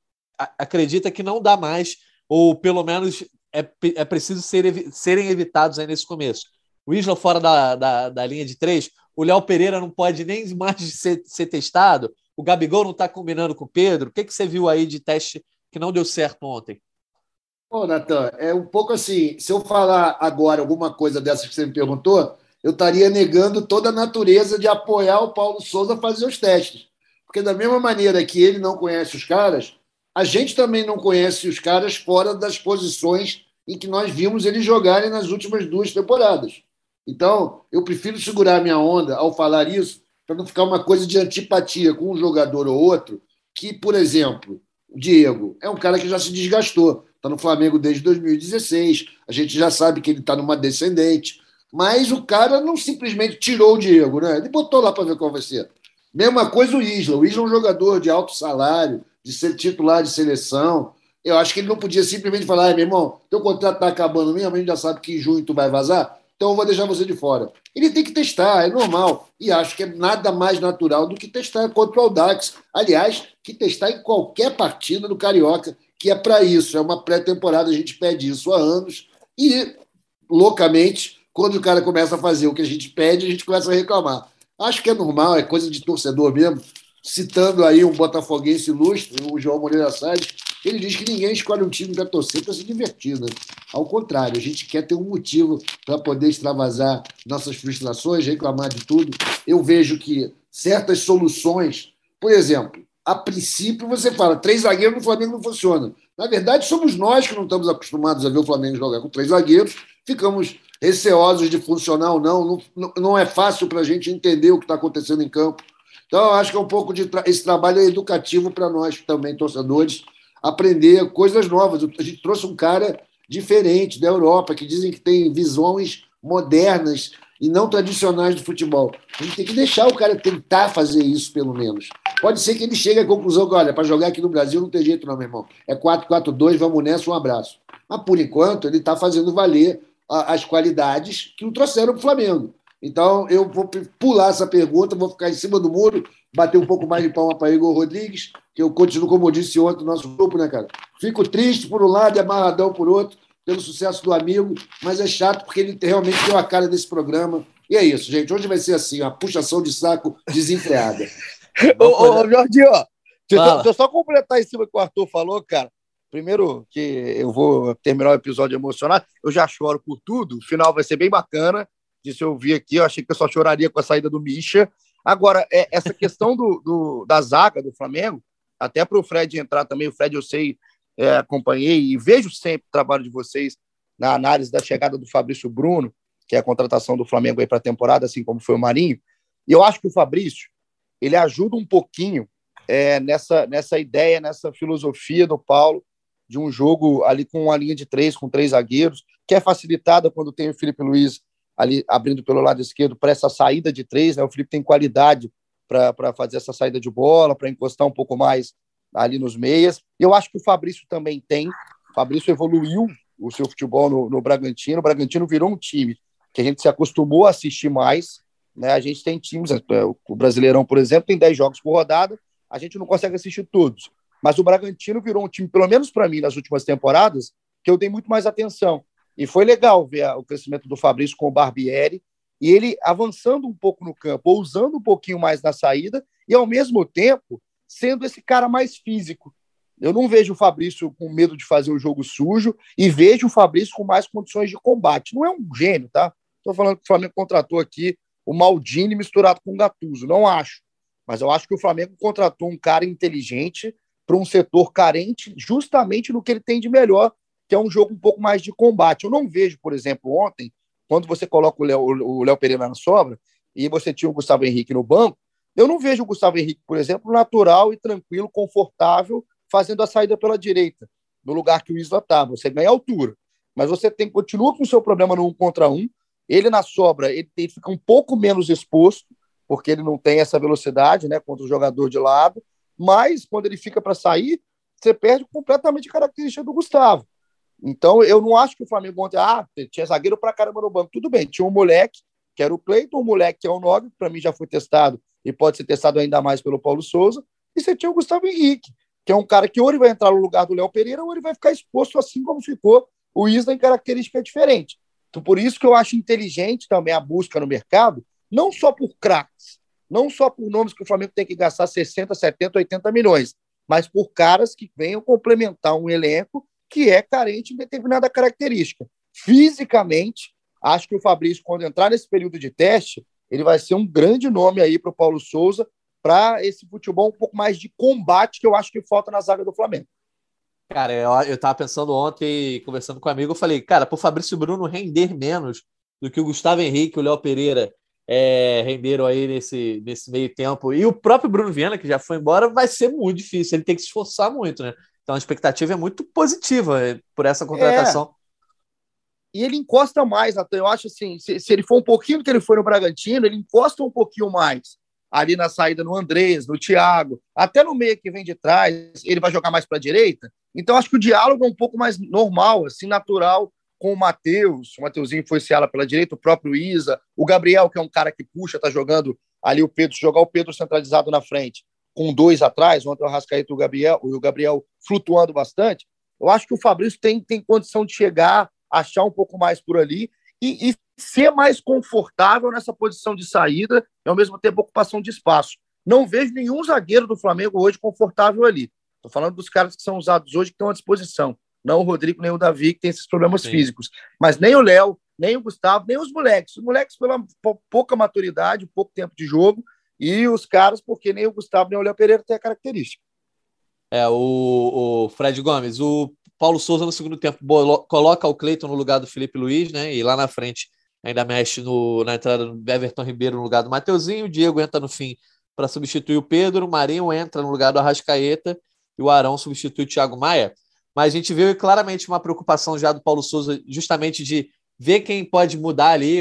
acredita que não dá mais, ou pelo menos é, é preciso ser, serem evitados aí nesse começo? O Isla fora da, da, da linha de três, o Léo Pereira não pode nem mais <laughs> ser, ser testado, o Gabigol não está combinando com o Pedro. O que, que você viu aí de teste que não deu certo ontem? Ô, Natan, é um pouco assim, se eu falar agora alguma coisa dessas que você me perguntou, eu estaria negando toda a natureza de apoiar o Paulo Souza a fazer os testes. Porque da mesma maneira que ele não conhece os caras, a gente também não conhece os caras fora das posições em que nós vimos eles jogarem nas últimas duas temporadas. Então, eu prefiro segurar minha onda ao falar isso, para não ficar uma coisa de antipatia com um jogador ou outro, que, por exemplo, o Diego é um cara que já se desgastou, está no Flamengo desde 2016, a gente já sabe que ele está numa descendente, mas o cara não simplesmente tirou o Diego, né? ele botou lá para ver qual vai ser. Mesma coisa o Isla, o Isla é um jogador de alto salário, de ser titular de seleção, eu acho que ele não podia simplesmente falar, meu irmão, teu contrato está acabando mesmo, a gente já sabe que em junho tu vai vazar, então eu vou deixar você de fora. Ele tem que testar, é normal. E acho que é nada mais natural do que testar contra o Audax. Aliás, que testar em qualquer partida do Carioca, que é para isso. É uma pré-temporada, a gente pede isso há anos. E, loucamente, quando o cara começa a fazer o que a gente pede, a gente começa a reclamar. Acho que é normal, é coisa de torcedor mesmo. Citando aí um botafoguense ilustre, o João Moreira Salles, ele diz que ninguém escolhe um time para torcer para se divertir. Né? Ao contrário, a gente quer ter um motivo para poder extravasar nossas frustrações, reclamar de tudo. Eu vejo que certas soluções, por exemplo, a princípio você fala, três zagueiros no Flamengo não funciona. Na verdade, somos nós que não estamos acostumados a ver o Flamengo jogar com três zagueiros, ficamos receosos de funcionar ou não, não, não é fácil para a gente entender o que está acontecendo em campo. Então, acho que é um pouco de tra esse trabalho é educativo para nós também, torcedores, aprender coisas novas. A gente trouxe um cara diferente da Europa, que dizem que tem visões modernas e não tradicionais do futebol. A gente tem que deixar o cara tentar fazer isso, pelo menos. Pode ser que ele chegue à conclusão que, olha, para jogar aqui no Brasil não tem jeito, não, meu irmão. É 4-4-2, vamos nessa, um abraço. Mas, por enquanto, ele está fazendo valer as qualidades que o trouxeram para o Flamengo. Então, eu vou pular essa pergunta, vou ficar em cima do muro, bater um pouco mais de palma para Igor Rodrigues, que eu continuo, como eu disse ontem, no nosso grupo, né, cara? Fico triste por um lado e amarradão por outro, pelo sucesso do amigo, mas é chato porque ele realmente deu a cara desse programa. E é isso, gente. Hoje vai ser assim, uma puxação de saco desenfreada. <laughs> ô, ô, ô, Jorginho, deixa, deixa eu só completar em cima do que o Arthur falou, cara. Primeiro, que eu vou terminar o episódio emocionado, eu já choro por tudo, o final vai ser bem bacana. Disso eu vi aqui, eu achei que eu só choraria com a saída do Misha. Agora, é, essa questão do, do, da zaga do Flamengo, até para o Fred entrar também, o Fred eu sei, é, acompanhei e vejo sempre o trabalho de vocês na análise da chegada do Fabrício Bruno, que é a contratação do Flamengo aí para a temporada, assim como foi o Marinho. E eu acho que o Fabrício ele ajuda um pouquinho é, nessa, nessa ideia, nessa filosofia do Paulo de um jogo ali com uma linha de três, com três zagueiros. que é facilitada quando tem o Felipe Luiz ali abrindo pelo lado esquerdo para essa saída de três, né? O Felipe tem qualidade para fazer essa saída de bola, para encostar um pouco mais ali nos meias. Eu acho que o Fabrício também tem. O Fabrício evoluiu o seu futebol no, no Bragantino. O Bragantino virou um time que a gente se acostumou a assistir mais. Né? A gente tem times, é, o Brasileirão, por exemplo, tem 10 jogos por rodada, a gente não consegue assistir todos. Mas o Bragantino virou um time, pelo menos para mim, nas últimas temporadas, que eu dei muito mais atenção. E foi legal ver o crescimento do Fabrício com o Barbieri e ele avançando um pouco no campo, ousando um pouquinho mais na saída e, ao mesmo tempo, sendo esse cara mais físico. Eu não vejo o Fabrício com medo de fazer o jogo sujo e vejo o Fabrício com mais condições de combate. Não é um gênio, tá? Estou falando que o Flamengo contratou aqui o Maldini misturado com o Gattuso. Não acho. Mas eu acho que o Flamengo contratou um cara inteligente para um setor carente justamente no que ele tem de melhor, que é um jogo um pouco mais de combate. Eu não vejo, por exemplo, ontem, quando você coloca o Léo Pereira na sobra e você tinha o Gustavo Henrique no banco, eu não vejo o Gustavo Henrique, por exemplo, natural e tranquilo, confortável, fazendo a saída pela direita, no lugar que o Isla estava. Você ganha altura. Mas você tem, continua com o seu problema no um contra um. Ele na sobra, ele, ele fica um pouco menos exposto, porque ele não tem essa velocidade né, contra o jogador de lado. Mas quando ele fica para sair, você perde completamente a característica do Gustavo. Então, eu não acho que o Flamengo ontem, ah, tinha zagueiro para caramba no banco. Tudo bem, tinha um moleque, que era o Cleiton, um moleque que é o Nog, que para mim já foi testado e pode ser testado ainda mais pelo Paulo Souza. E você tinha o Gustavo Henrique, que é um cara que ou ele vai entrar no lugar do Léo Pereira ou ele vai ficar exposto assim como ficou o Isla em característica diferente. Então, por isso que eu acho inteligente também a busca no mercado, não só por craques, não só por nomes que o Flamengo tem que gastar 60, 70, 80 milhões, mas por caras que venham complementar um elenco que é carente em determinada característica. Fisicamente, acho que o Fabrício, quando entrar nesse período de teste, ele vai ser um grande nome aí para o Paulo Souza para esse futebol um pouco mais de combate que eu acho que falta na zaga do Flamengo. Cara, eu, eu tava pensando ontem, conversando com um amigo, eu falei, cara, para o Fabrício Bruno render menos do que o Gustavo Henrique, o Léo Pereira é, renderam aí nesse, nesse meio tempo, e o próprio Bruno Viana, que já foi embora, vai ser muito difícil, ele tem que se esforçar muito, né? Então a expectativa é muito positiva eh, por essa contratação. É. E ele encosta mais, Natan. Eu acho assim, se, se, ele for um pouquinho que ele foi no Bragantino, ele encosta um pouquinho mais ali na saída no Andrés, no Thiago, até no meio que vem de trás, ele vai jogar mais para a direita. Então acho que o diálogo é um pouco mais normal, assim, natural com o Matheus. O Mateuzinho foi se ala pela direita, o próprio Isa, o Gabriel, que é um cara que puxa, tá jogando ali o Pedro, jogar o Pedro centralizado na frente com dois atrás, ontem o Arrascaeta e o Gabriel, o Gabriel flutuando bastante, eu acho que o Fabrício tem, tem condição de chegar, achar um pouco mais por ali e, e ser mais confortável nessa posição de saída e, ao mesmo tempo, ocupação de espaço. Não vejo nenhum zagueiro do Flamengo hoje confortável ali. Estou falando dos caras que são usados hoje, que estão à disposição. Não o Rodrigo, nem o Davi, que tem esses problemas Sim. físicos. Mas nem o Léo, nem o Gustavo, nem os moleques. Os moleques, pela pouca maturidade, pouco tempo de jogo, e os caras, porque nem o Gustavo nem o Léo Pereira tem a característica. É, o, o Fred Gomes, o Paulo Souza no segundo tempo coloca o Cleiton no lugar do Felipe Luiz, né? E lá na frente ainda mexe no, na entrada do Everton Ribeiro no lugar do Mateuzinho, o Diego entra no fim para substituir o Pedro, o Marinho entra no lugar do Arrascaeta e o Arão substitui o Thiago Maia. Mas a gente viu claramente uma preocupação já do Paulo Souza, justamente de ver quem pode mudar ali,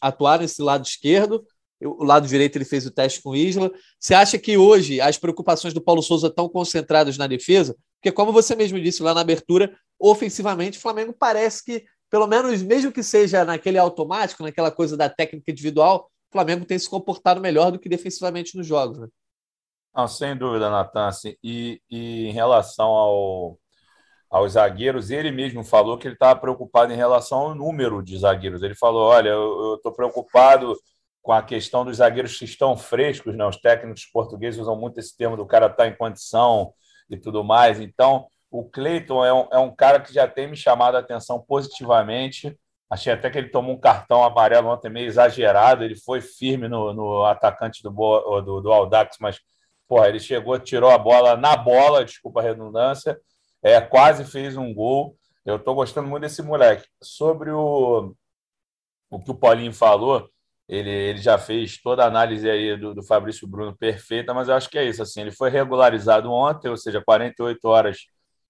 atuar nesse lado esquerdo o lado direito ele fez o teste com o Isla. Você acha que hoje as preocupações do Paulo Souza estão concentradas na defesa? Porque, como você mesmo disse lá na abertura, ofensivamente o Flamengo parece que, pelo menos, mesmo que seja naquele automático, naquela coisa da técnica individual, o Flamengo tem se comportado melhor do que defensivamente nos jogos. Né? Não, sem dúvida, Natan. Assim, e, e em relação ao, aos zagueiros, ele mesmo falou que ele estava preocupado em relação ao número de zagueiros. Ele falou: olha, eu estou preocupado com a questão dos zagueiros que estão frescos, né? Os técnicos portugueses usam muito esse termo do cara estar tá em condição e tudo mais. Então, o Cleiton é um, é um cara que já tem me chamado a atenção positivamente. Achei até que ele tomou um cartão amarelo ontem meio exagerado. Ele foi firme no, no atacante do, do, do Aldax, mas porra, ele chegou, tirou a bola na bola, desculpa a redundância, é, quase fez um gol. Eu estou gostando muito desse moleque. Sobre o, o que o Paulinho falou, ele, ele já fez toda a análise aí do, do Fabrício Bruno perfeita, mas eu acho que é isso. Assim, ele foi regularizado ontem, ou seja, 48 horas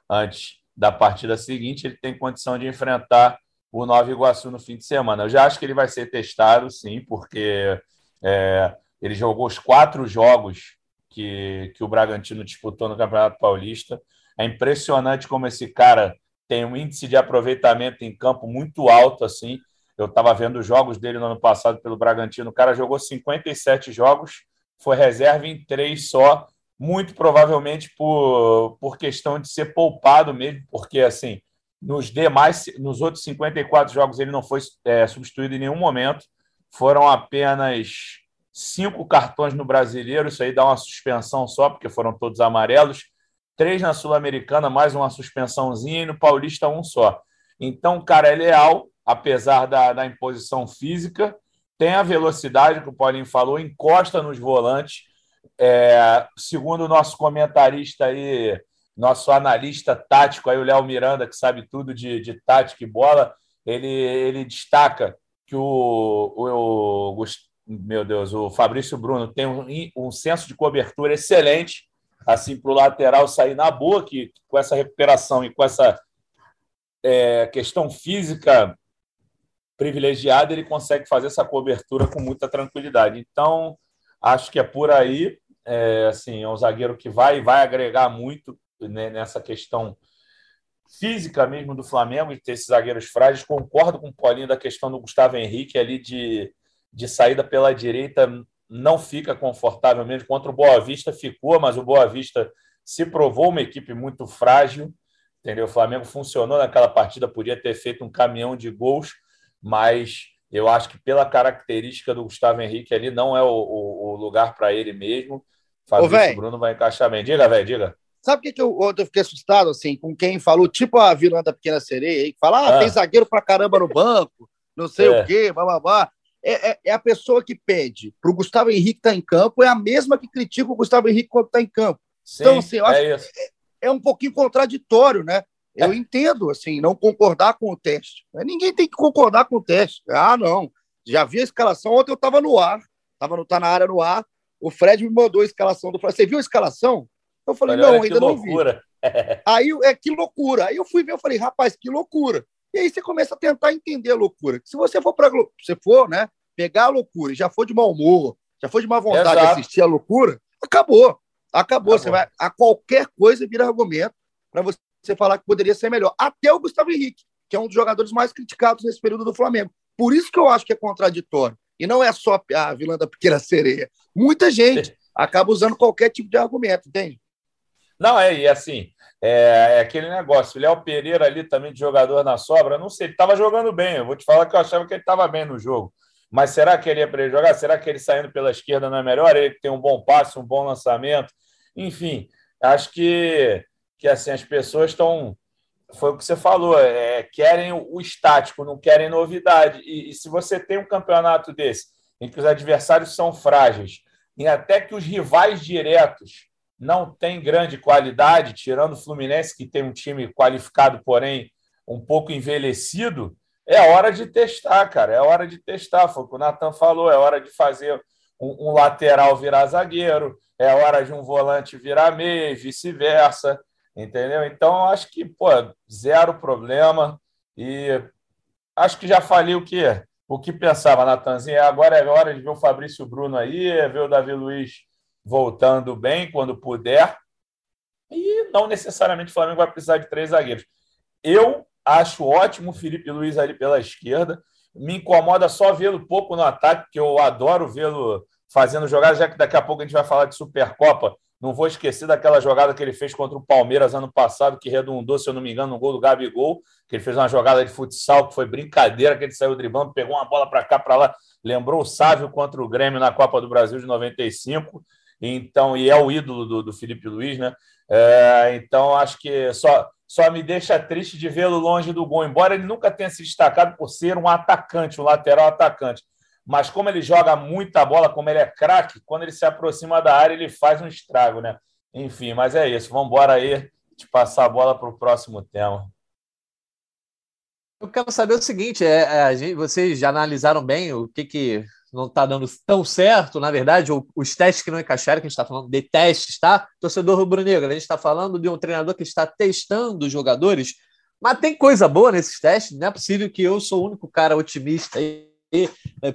antes da partida seguinte, ele tem condição de enfrentar o Nova Iguaçu no fim de semana. Eu já acho que ele vai ser testado, sim, porque é, ele jogou os quatro jogos que, que o Bragantino disputou no Campeonato Paulista. É impressionante como esse cara tem um índice de aproveitamento em campo muito alto, assim. Eu estava vendo os jogos dele no ano passado pelo Bragantino. O cara jogou 57 jogos, foi reserva em três só, muito provavelmente por, por questão de ser poupado mesmo, porque assim nos demais, nos outros 54 jogos, ele não foi é, substituído em nenhum momento. Foram apenas cinco cartões no brasileiro, isso aí dá uma suspensão só, porque foram todos amarelos. Três na Sul-Americana, mais uma suspensãozinha, e no Paulista, um só. Então, cara é leal, apesar da, da imposição física, tem a velocidade que o Paulinho falou, encosta nos volantes. É, segundo o nosso comentarista aí, nosso analista tático, aí, o Léo Miranda, que sabe tudo de, de tática e bola, ele, ele destaca que o, o, o, meu Deus, o Fabrício Bruno tem um, um senso de cobertura excelente, assim, para o lateral sair na boa, que com essa recuperação e com essa é, questão física privilegiada, ele consegue fazer essa cobertura com muita tranquilidade. Então, acho que é por aí. É, assim, é um zagueiro que vai vai agregar muito né, nessa questão física mesmo do Flamengo, de ter esses zagueiros frágeis. Concordo com o Paulinho da questão do Gustavo Henrique ali de, de saída pela direita, não fica confortável mesmo. Contra o Boa Vista ficou, mas o Boa Vista se provou uma equipe muito frágil. Entendeu? O Flamengo funcionou naquela partida, podia ter feito um caminhão de gols, mas eu acho que pela característica do Gustavo Henrique ali, não é o, o, o lugar para ele mesmo. Fabrício Bruno vai encaixar bem. Diga, velho, diga. Sabe o que, que eu, eu fiquei assustado, assim, com quem falou, tipo a vilã da Pequena Sereia, que fala, ah, ah. tem zagueiro pra caramba no banco, não sei é. o quê, blá, É, é, é, a pessoa que pede para o Gustavo Henrique estar tá em campo, é a mesma que critica o Gustavo Henrique quando está em campo. Sim, então, assim, eu acho é que é, um pouquinho contraditório, né? Eu é. entendo, assim, não concordar com o teste. Ninguém tem que concordar com o teste. Ah, não. Já vi a escalação. Ontem eu estava no ar, estava tá na área no ar. O Fred me mandou a escalação do Flamengo. Você viu a escalação? Eu falei, Olha, não, ainda não vi. <laughs> aí, é que loucura. Aí eu fui ver, eu falei, rapaz, que loucura. E aí você começa a tentar entender a loucura. Se você for para você for, né, pegar a loucura e já for de mau humor, já for de má vontade Exato. de assistir a loucura, acabou. Acabou. Você vai a qualquer coisa vira argumento para você falar que poderia ser melhor. Até o Gustavo Henrique, que é um dos jogadores mais criticados nesse período do Flamengo. Por isso que eu acho que é contraditório. E não é só a vilã da pequena sereia. Muita gente <laughs> acaba usando qualquer tipo de argumento, entende? Não, é, e assim, é, é aquele negócio. O Léo Pereira ali também de jogador na sobra, não sei, ele estava jogando bem. Eu vou te falar que eu achava que ele estava bem no jogo. Mas será que ele ia para ele jogar? Será que ele saindo pela esquerda não é melhor? Ele tem um bom passe, um bom lançamento. Enfim, acho que, que assim, as pessoas estão. Foi o que você falou, é, querem o estático, não querem novidade. E, e se você tem um campeonato desse, em que os adversários são frágeis, e até que os rivais diretos não tem grande qualidade, tirando o Fluminense, que tem um time qualificado, porém um pouco envelhecido, é hora de testar, cara. É hora de testar. Foi o que o Natan falou. É hora de fazer um, um lateral virar zagueiro, é hora de um volante virar meio, vice-versa. Entendeu? Então, acho que, pô, zero problema. E acho que já falei o que o que pensava, Natanzinho. Agora é hora de ver o Fabrício Bruno aí, é ver o Davi Luiz voltando bem quando puder. E não necessariamente o Flamengo vai precisar de três zagueiros. Eu acho ótimo o Felipe Luiz ali pela esquerda. Me incomoda só vê-lo pouco no ataque, porque eu adoro vê-lo fazendo jogadas, já que daqui a pouco a gente vai falar de Supercopa. Não vou esquecer daquela jogada que ele fez contra o Palmeiras ano passado, que redundou, se eu não me engano, no gol do Gabigol, que ele fez uma jogada de futsal que foi brincadeira, que ele saiu driblando, pegou uma bola para cá, para lá. Lembrou o Sávio contra o Grêmio na Copa do Brasil de 95. Então, e é o ídolo do, do Felipe Luiz, né? É, então, acho que só, só me deixa triste de vê-lo longe do gol, embora ele nunca tenha se destacado por ser um atacante, um lateral atacante. Mas como ele joga muita bola, como ele é craque, quando ele se aproxima da área, ele faz um estrago, né? Enfim, mas é isso. Vamos embora aí de passar a bola para o próximo tema. Eu quero saber o seguinte: é, é, gente, vocês já analisaram bem o que, que não está dando tão certo, na verdade, ou os testes que não encaixaram, que a gente está falando de testes, tá? Torcedor rubro-negro, a gente está falando de um treinador que está testando os jogadores. Mas tem coisa boa nesses testes, não é possível que eu sou o único cara otimista aí,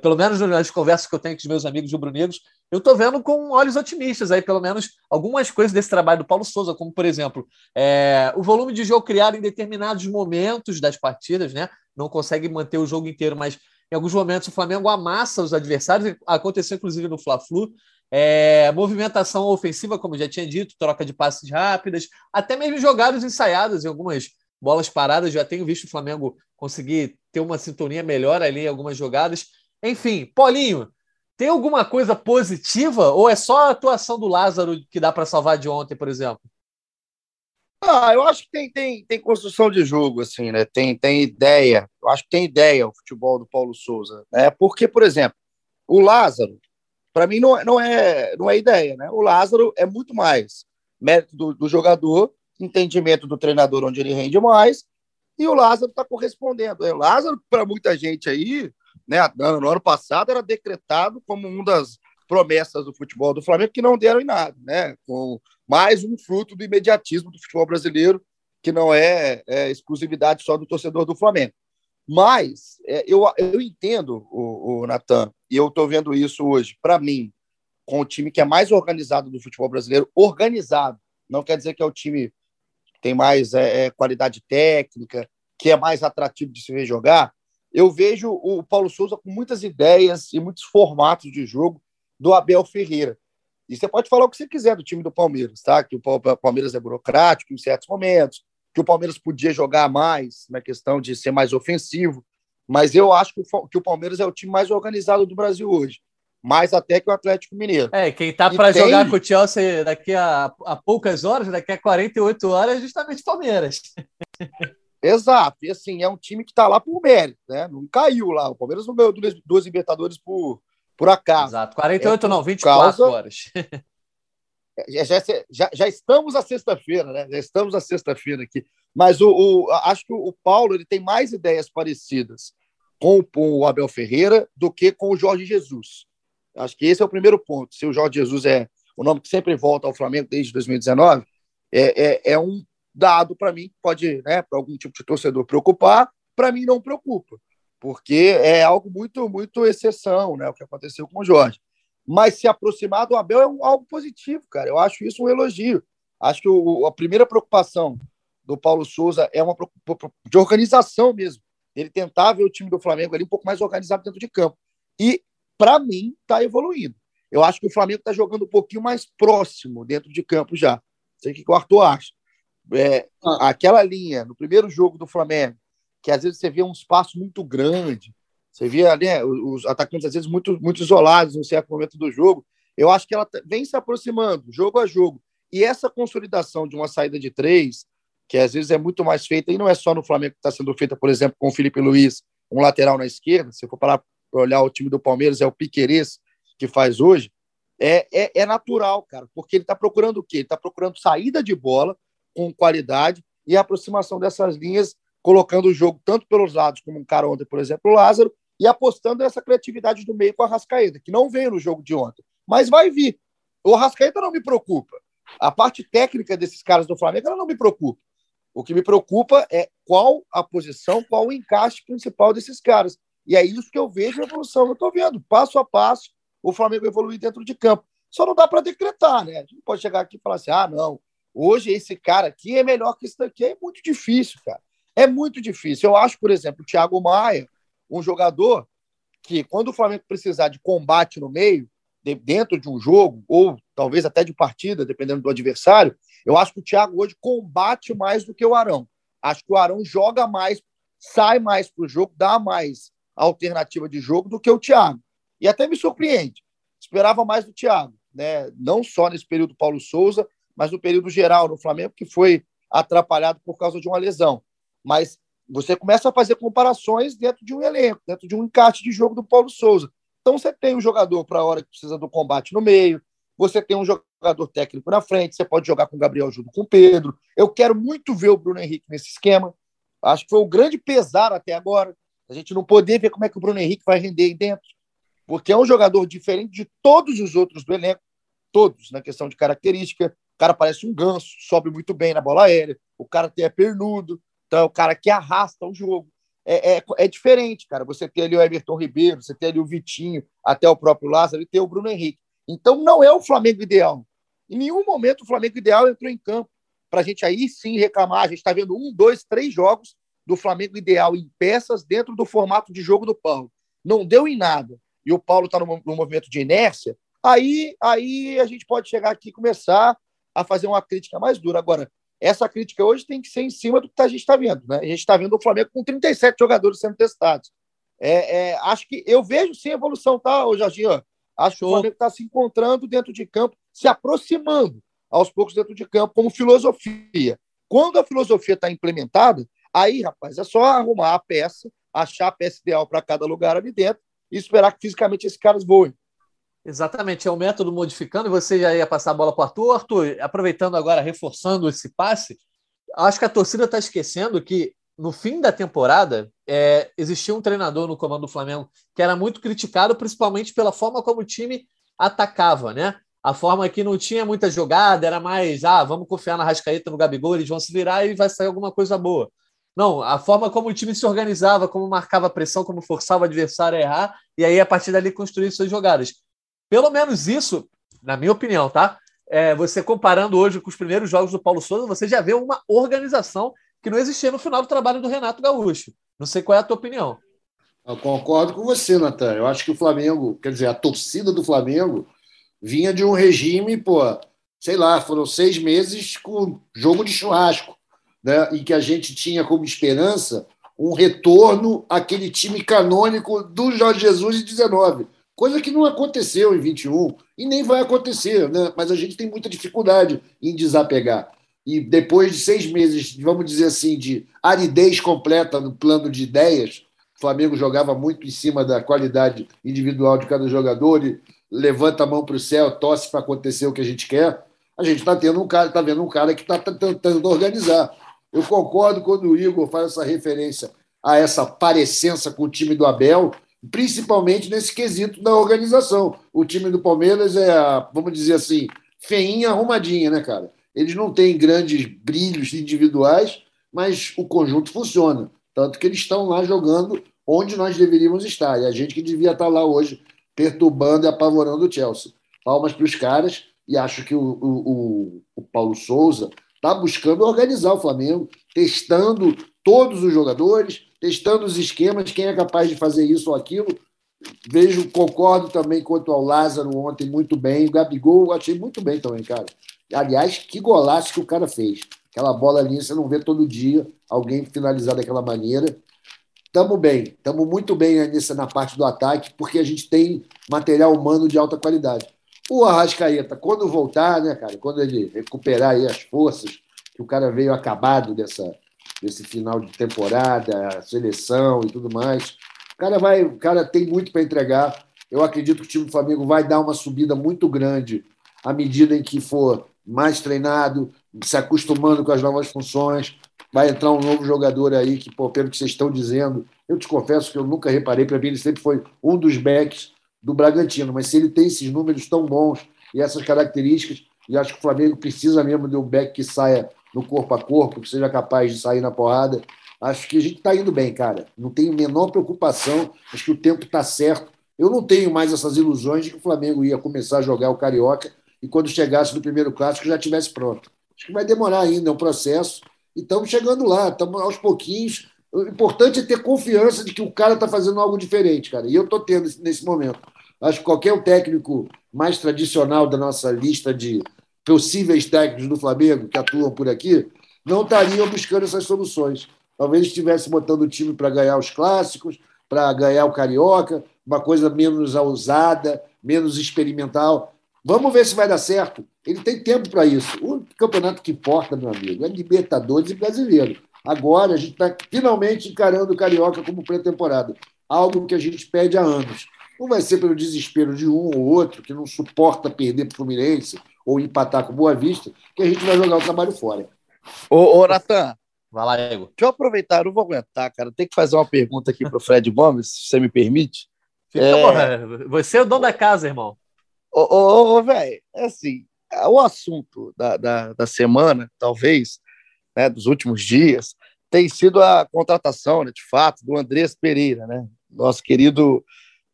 pelo menos nas conversas que eu tenho com os meus amigos rubro-negros, eu estou vendo com olhos otimistas aí, pelo menos algumas coisas desse trabalho do Paulo Souza, como por exemplo, é, o volume de jogo criado em determinados momentos das partidas, né? Não consegue manter o jogo inteiro, mas em alguns momentos o Flamengo amassa os adversários, aconteceu inclusive no Fla-Flu. É, movimentação ofensiva, como já tinha dito, troca de passes rápidas, até mesmo jogadas ensaiadas em algumas bolas paradas. Já tenho visto o Flamengo conseguir ter uma sintonia melhor ali em algumas jogadas. Enfim, Paulinho, tem alguma coisa positiva ou é só a atuação do Lázaro que dá para salvar de ontem, por exemplo? Ah, eu acho que tem, tem, tem construção de jogo, assim, né? Tem, tem ideia. Eu acho que tem ideia o futebol do Paulo Souza. Né? Porque, por exemplo, o Lázaro, para mim, não, não, é, não é ideia, né? O Lázaro é muito mais mérito do, do jogador, entendimento do treinador onde ele rende mais, e o Lázaro está correspondendo. O Lázaro, para muita gente aí, né, no ano passado, era decretado como uma das promessas do futebol do Flamengo que não deram em nada, né? Com mais um fruto do imediatismo do futebol brasileiro, que não é, é exclusividade só do torcedor do Flamengo. Mas é, eu, eu entendo, o, o Natan, e eu estou vendo isso hoje, para mim, com o time que é mais organizado do futebol brasileiro, organizado, não quer dizer que é o time tem mais é, é qualidade técnica, que é mais atrativo de se ver jogar. Eu vejo o Paulo Souza com muitas ideias e muitos formatos de jogo do Abel Ferreira. E você pode falar o que você quiser do time do Palmeiras, tá? Que o Palmeiras é burocrático em certos momentos, que o Palmeiras podia jogar mais na questão de ser mais ofensivo. Mas eu acho que o Palmeiras é o time mais organizado do Brasil hoje. Mais até que o Atlético Mineiro. É, quem tá para tem... jogar com o Chelsea daqui a, a poucas horas, daqui a 48 horas, é justamente o Palmeiras. <laughs> Exato. E assim, é um time que está lá por mérito, né? Não caiu lá. O Palmeiras não ganhou duas Libertadores por, por acaso. Exato, 48 é, não, 24 causa... horas. <laughs> já, já, já, já, estamos à sexta-feira, né? Já estamos à sexta-feira aqui. Mas o, o, acho que o Paulo ele tem mais ideias parecidas com, com o Abel Ferreira do que com o Jorge Jesus. Acho que esse é o primeiro ponto. Se o Jorge Jesus é o nome que sempre volta ao Flamengo desde 2019, é, é, é um dado para mim pode, né, para algum tipo de torcedor preocupar, para mim não preocupa porque é algo muito, muito exceção, né? O que aconteceu com o Jorge. Mas se aproximar do Abel é um, algo positivo, cara. Eu acho isso um elogio. Acho que o, a primeira preocupação do Paulo Souza é uma de organização mesmo. Ele tentar ver o time do Flamengo ali um pouco mais organizado dentro de campo. E, para mim, está evoluindo. Eu acho que o Flamengo está jogando um pouquinho mais próximo dentro de campo já. Não sei o que o Arthur acha. É, ah. Aquela linha, no primeiro jogo do Flamengo, que às vezes você vê um espaço muito grande, você vê né, os atacantes às vezes muito, muito isolados em um certo momento do jogo. Eu acho que ela vem se aproximando, jogo a jogo. E essa consolidação de uma saída de três, que às vezes é muito mais feita, e não é só no Flamengo que está sendo feita, por exemplo, com o Felipe Luiz, um lateral na esquerda, se for parar para olhar o time do Palmeiras, é o Piquerez que faz hoje, é, é, é natural, cara, porque ele está procurando o quê? Ele está procurando saída de bola com qualidade e aproximação dessas linhas colocando o jogo tanto pelos lados, como um cara ontem, por exemplo, o Lázaro, e apostando nessa criatividade do meio com a Rascaeta, que não veio no jogo de ontem, mas vai vir. O Rascaeta não me preocupa. A parte técnica desses caras do Flamengo ela não me preocupa. O que me preocupa é qual a posição, qual o encaixe principal desses caras. E é isso que eu vejo a evolução. Eu estou vendo, passo a passo, o Flamengo evoluir dentro de campo. Só não dá para decretar, né? A gente pode chegar aqui e falar assim: ah, não, hoje esse cara aqui é melhor que esse daqui. É muito difícil, cara. É muito difícil. Eu acho, por exemplo, o Thiago Maia, um jogador que, quando o Flamengo precisar de combate no meio, de, dentro de um jogo, ou talvez até de partida, dependendo do adversário, eu acho que o Thiago hoje combate mais do que o Arão. Acho que o Arão joga mais, sai mais para o jogo, dá mais alternativa de jogo do que o Thiago. E até me surpreende. Esperava mais do Thiago, né? não só nesse período Paulo Souza, mas no período geral no Flamengo, que foi atrapalhado por causa de uma lesão mas você começa a fazer comparações dentro de um elenco, dentro de um encaixe de jogo do Paulo Souza. Então você tem um jogador para a hora que precisa do combate no meio, você tem um jogador técnico na frente, você pode jogar com o Gabriel junto com o Pedro. Eu quero muito ver o Bruno Henrique nesse esquema. Acho que foi o grande pesar até agora. A gente não poder ver como é que o Bruno Henrique vai render aí dentro. Porque é um jogador diferente de todos os outros do elenco, todos, na questão de característica. O cara parece um ganso, sobe muito bem na bola aérea, o cara é pernudo, Então é o cara que arrasta o jogo. É, é, é diferente, cara. Você tem ali o Everton Ribeiro, você tem ali o Vitinho, até o próprio Lázaro e tem o Bruno Henrique. Então não é o Flamengo ideal. Em nenhum momento o Flamengo ideal entrou em campo para a gente aí sim reclamar. A gente está vendo um, dois, três jogos do Flamengo ideal em peças dentro do formato de jogo do Paulo. Não deu em nada. E o Paulo está num, movimento de inércia. Aí, aí a gente pode chegar aqui e começar a fazer uma crítica mais dura. Agora, essa crítica hoje tem que ser em cima do que a gente está vendo. Né? A gente está vendo o Flamengo com 37 jogadores sendo testados. É, é, acho que eu vejo sim evolução, tá, Jorginho? Acho que o Flamengo está se encontrando dentro de campo, se aproximando aos poucos dentro de campo, como filosofia. Quando a filosofia está implementada, aí, rapaz, é só arrumar a peça, achar a peça ideal para cada lugar ali dentro e esperar que fisicamente esses caras voem. Exatamente, é o método modificando, e você já ia passar a bola para o Arthur. Arthur, aproveitando agora, reforçando esse passe, acho que a torcida está esquecendo que no fim da temporada é, existia um treinador no comando do Flamengo que era muito criticado, principalmente pela forma como o time atacava, né? A forma que não tinha muita jogada, era mais, ah, vamos confiar na Rascaeta, no Gabigol, eles vão se virar e vai sair alguma coisa boa. Não, a forma como o time se organizava, como marcava pressão, como forçava o adversário a errar, e aí a partir dali construir suas jogadas. Pelo menos isso, na minha opinião, tá? É, você comparando hoje com os primeiros jogos do Paulo Souza, você já vê uma organização que não existia no final do trabalho do Renato Gaúcho. Não sei qual é a tua opinião. Eu concordo com você, Natan. Eu acho que o Flamengo, quer dizer, a torcida do Flamengo vinha de um regime, pô, sei lá, foram seis meses com jogo de churrasco, né? E que a gente tinha como esperança um retorno àquele time canônico do Jorge Jesus de 19. Coisa que não aconteceu em 21 e nem vai acontecer, né? Mas a gente tem muita dificuldade em desapegar. E depois de seis meses, vamos dizer assim, de aridez completa no plano de ideias, o Flamengo jogava muito em cima da qualidade individual de cada jogador e levanta a mão para o céu, tosse para acontecer o que a gente quer. A gente está tendo um cara, está vendo um cara que está tentando organizar. Eu concordo quando o Igor faz essa referência a essa parecença com o time do Abel, principalmente nesse quesito da organização. O time do Palmeiras é, vamos dizer assim, feinha arrumadinha, né, cara? Eles não têm grandes brilhos individuais, mas o conjunto funciona. Tanto que eles estão lá jogando onde nós deveríamos estar. E a gente que devia estar lá hoje, perturbando e apavorando o Chelsea. Palmas para os caras, e acho que o, o, o Paulo Souza está buscando organizar o Flamengo, testando todos os jogadores, testando os esquemas, quem é capaz de fazer isso ou aquilo. Vejo, concordo também quanto ao Lázaro ontem, muito bem. O Gabigol, achei muito bem também, cara. Aliás, que golaço que o cara fez. Aquela bola ali, você não vê todo dia alguém finalizar daquela maneira. Estamos bem, estamos muito bem nessa, na parte do ataque, porque a gente tem material humano de alta qualidade. O Arrascaeta, quando voltar, né, cara, quando ele recuperar aí as forças, que o cara veio acabado dessa, desse final de temporada, seleção e tudo mais, o cara, vai, o cara tem muito para entregar. Eu acredito que o time do Flamengo vai dar uma subida muito grande à medida em que for mais treinado, se acostumando com as novas funções. Vai entrar um novo jogador aí que, pô, pelo que vocês estão dizendo, eu te confesso que eu nunca reparei, para mim ele sempre foi um dos backs do Bragantino, mas se ele tem esses números tão bons e essas características, e acho que o Flamengo precisa mesmo de um back que saia no corpo a corpo, que seja capaz de sair na porrada. Acho que a gente está indo bem, cara. Não tenho a menor preocupação, acho que o tempo está certo. Eu não tenho mais essas ilusões de que o Flamengo ia começar a jogar o Carioca e quando chegasse no primeiro clássico já tivesse pronto. Acho que vai demorar ainda, é um processo. E estamos chegando lá, estamos aos pouquinhos. O importante é ter confiança de que o cara está fazendo algo diferente, cara. E eu estou tendo nesse momento. Acho que qualquer técnico mais tradicional da nossa lista de possíveis técnicos do Flamengo que atuam por aqui não estariam buscando essas soluções. Talvez estivesse botando o time para ganhar os clássicos, para ganhar o Carioca, uma coisa menos ousada, menos experimental. Vamos ver se vai dar certo. Ele tem tempo para isso. O campeonato que importa, meu amigo, é Libertadores e Brasileiro. Agora a gente está finalmente encarando o Carioca como pré-temporada. Algo que a gente pede há anos. Não vai ser pelo desespero de um ou outro que não suporta perder para o Fluminense ou empatar com Boa Vista, que a gente vai jogar o trabalho fora. Ô, ô Natan, vai lá, Ego. Deixa eu aproveitar, eu não vou aguentar, cara. Tem que fazer uma pergunta aqui para o Fred Gomes, se você me permite. Fica é... Você é o dono da casa, irmão. Ô, ô, ô velho, é assim, o assunto da, da, da semana, talvez, né, dos últimos dias, tem sido a contratação, né, de fato, do Andrés Pereira, né? Nosso querido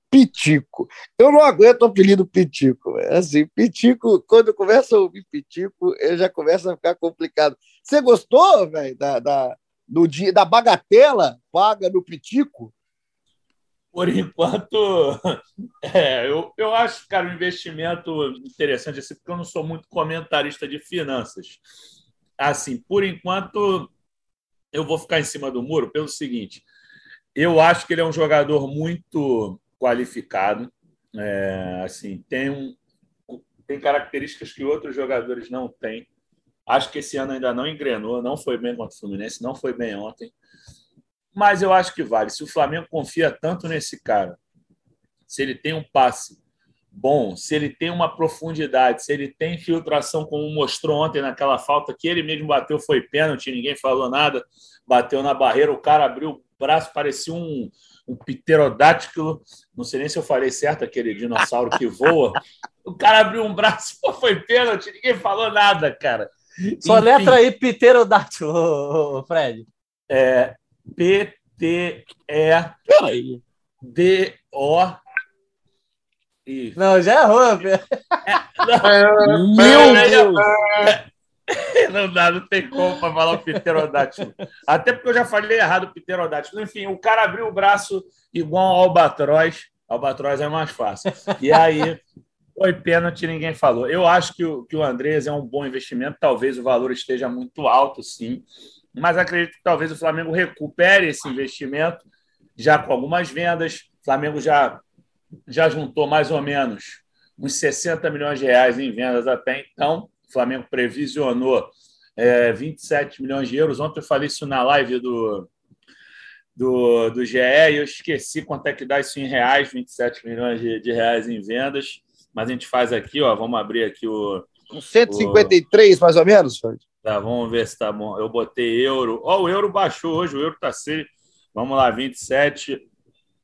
Pitico. Eu não aguento o apelido Pitico. Assim, Pitico, quando começa a ouvir Pitico, ele já começa a ficar complicado. Você gostou, velho, da, da, dia, da bagatela paga no Pitico? Por enquanto, <laughs> é, eu, eu acho, cara, um investimento interessante, assim, porque eu não sou muito comentarista de finanças. Assim, por enquanto, eu vou ficar em cima do muro pelo seguinte: eu acho que ele é um jogador muito qualificado, é, assim, tem, um, tem características que outros jogadores não têm. Acho que esse ano ainda não engrenou, não foi bem contra o Fluminense, não foi bem ontem. Mas eu acho que vale. Se o Flamengo confia tanto nesse cara, se ele tem um passe bom, se ele tem uma profundidade, se ele tem filtração, como mostrou ontem naquela falta que ele mesmo bateu, foi pênalti, ninguém falou nada, bateu na barreira, o cara abriu o braço, parecia um, um pterodátilo, não sei nem se eu falei certo, aquele dinossauro que voa. O cara abriu um braço, pô, <laughs> foi pênalti, ninguém falou nada, cara. Só Enfim, letra aí, pterodátilo, Fred. É P-T-E-D-O. Não, já errou. É, não, Meu Deus! não dá, não tem como para falar o pterodátilo. Até porque eu já falei errado o pterodátilo. Enfim, o cara abriu o braço igual ao albatroz. Albatroz é mais fácil. E aí foi pênalti, ninguém falou. Eu acho que o, que o Andrés é um bom investimento. Talvez o valor esteja muito alto, sim. Mas acredito que talvez o Flamengo recupere esse investimento já com algumas vendas. O Flamengo já, já juntou mais ou menos uns 60 milhões de reais em vendas até então o Flamengo previsionou é, 27 milhões de euros. Ontem eu falei isso na live do, do, do GE e eu esqueci quanto é que dá isso em reais, 27 milhões de, de reais em vendas. Mas a gente faz aqui, ó, vamos abrir aqui o. 153, o... mais ou menos, Tá, vamos ver se tá bom. Eu botei euro. Ó, o euro baixou hoje, o euro tá seis. Vamos lá, 27.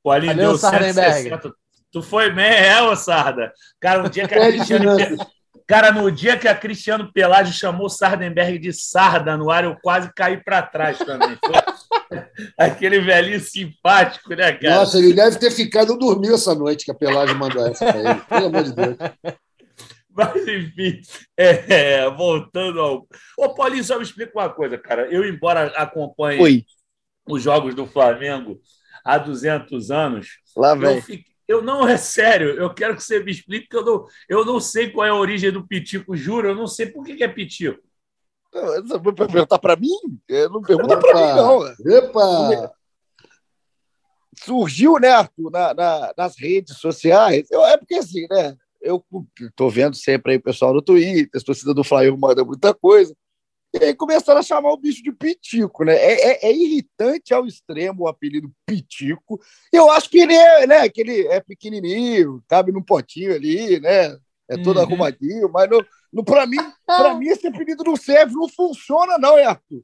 O Aline deu 160. Tu foi bem, é, ô Sarda. Cara, um dia que a Cristiane. Cara, no dia que a Cristiano Pelagio chamou Sardenberg de Sarda no ar, eu quase caí para trás também. <laughs> Aquele velhinho simpático, né, cara? Nossa, ele deve ter ficado dormindo essa noite que a Pelagio mandou essa para ele. Pelo amor de Deus. <laughs> Mas, enfim, é, voltando ao. Ô, Paulinho, só me explica uma coisa, cara. Eu, embora acompanhe Oi. os jogos do Flamengo há 200 anos, Lá vem. eu, fiquei, eu não, é sério, eu quero que você me explique, porque eu não, eu não sei qual é a origem do pitico, juro, eu não sei por que, que é pitico. Você vai perguntar para mim? Não pergunta para mim, não. Epa! Surgiu, né, Arthur, na, na, nas redes sociais. Eu, é porque assim, né? Eu estou vendo sempre aí o pessoal no Twitter, a torcida do Flamengo manda muita coisa. E aí começaram a chamar o bicho de Pitico, né? É, é, é, irritante ao extremo o apelido Pitico. Eu acho que ele é, né? Que ele é pequenininho, cabe num potinho ali, né? É todo uhum. arrumadinho, mas no, no, para mim, para mim esse apelido não serve, não funciona não, é Arthur.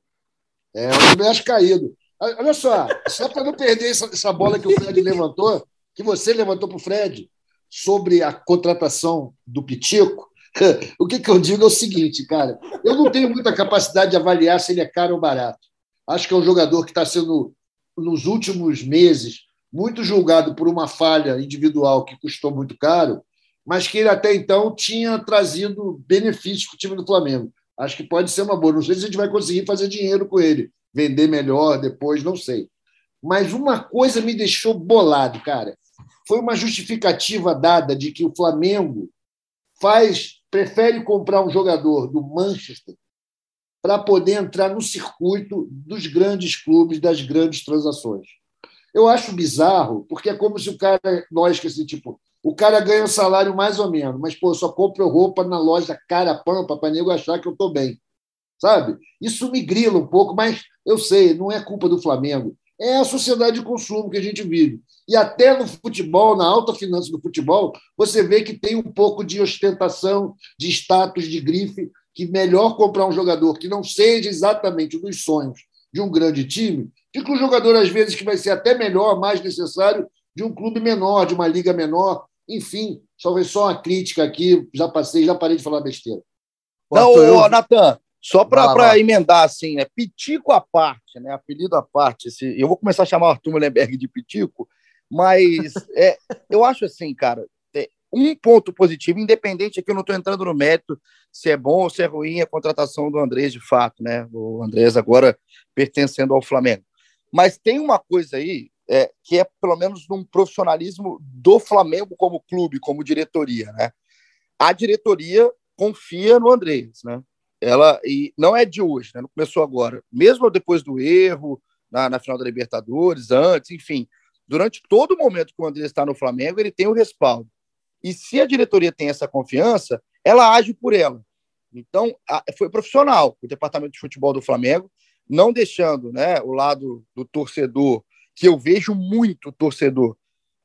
É um acho caído. Olha só, só para não perder essa, essa bola que o Fred levantou, que você levantou para o Fred sobre a contratação do Pitico, <laughs> o que, que eu digo é o seguinte, cara. Eu não tenho muita capacidade de avaliar se ele é caro ou barato. Acho que é um jogador que está sendo, nos últimos meses, muito julgado por uma falha individual que custou muito caro, mas que ele até então tinha trazido benefícios para o time do Flamengo. Acho que pode ser uma boa. Não sei se a gente vai conseguir fazer dinheiro com ele, vender melhor depois, não sei. Mas uma coisa me deixou bolado, cara. Foi uma justificativa dada de que o Flamengo faz prefere comprar um jogador do Manchester para poder entrar no circuito dos grandes clubes, das grandes transações. Eu acho bizarro, porque é como se o cara, lógico, assim, tipo, o cara ganha um salário mais ou menos, mas, pô, só compro roupa na loja cara pampa para nego achar que eu estou bem. Sabe? Isso me grila um pouco, mas eu sei, não é culpa do Flamengo. É a sociedade de consumo que a gente vive. E até no futebol, na alta finança do futebol, você vê que tem um pouco de ostentação, de status, de grife, que melhor comprar um jogador que não seja exatamente dos sonhos de um grande time, do que um jogador, às vezes, que vai ser até melhor, mais necessário, de um clube menor, de uma liga menor. Enfim, só só uma crítica aqui, já passei, já parei de falar besteira. Não, ô, Natan, Só para emendar, assim, né? Pitico à parte, né? Apelido à parte. Esse, eu vou começar a chamar o Arthur Mullenberg de Pitico, mas <laughs> é, eu acho assim, cara, é, um ponto positivo, independente aqui, eu não estou entrando no mérito se é bom ou se é ruim a contratação do Andrés de fato, né? O Andrés agora pertencendo ao Flamengo. Mas tem uma coisa aí é, que é pelo menos num profissionalismo do Flamengo como clube, como diretoria, né? A diretoria confia no Andrés, né? Ela e não é de hoje, né? Não começou agora. Mesmo depois do erro na, na final da Libertadores, antes, enfim, durante todo o momento que o Andrés está no Flamengo, ele tem o respaldo. E se a diretoria tem essa confiança, ela age por ela. Então, a, foi profissional o departamento de futebol do Flamengo, não deixando né, o lado do torcedor, que eu vejo muito torcedor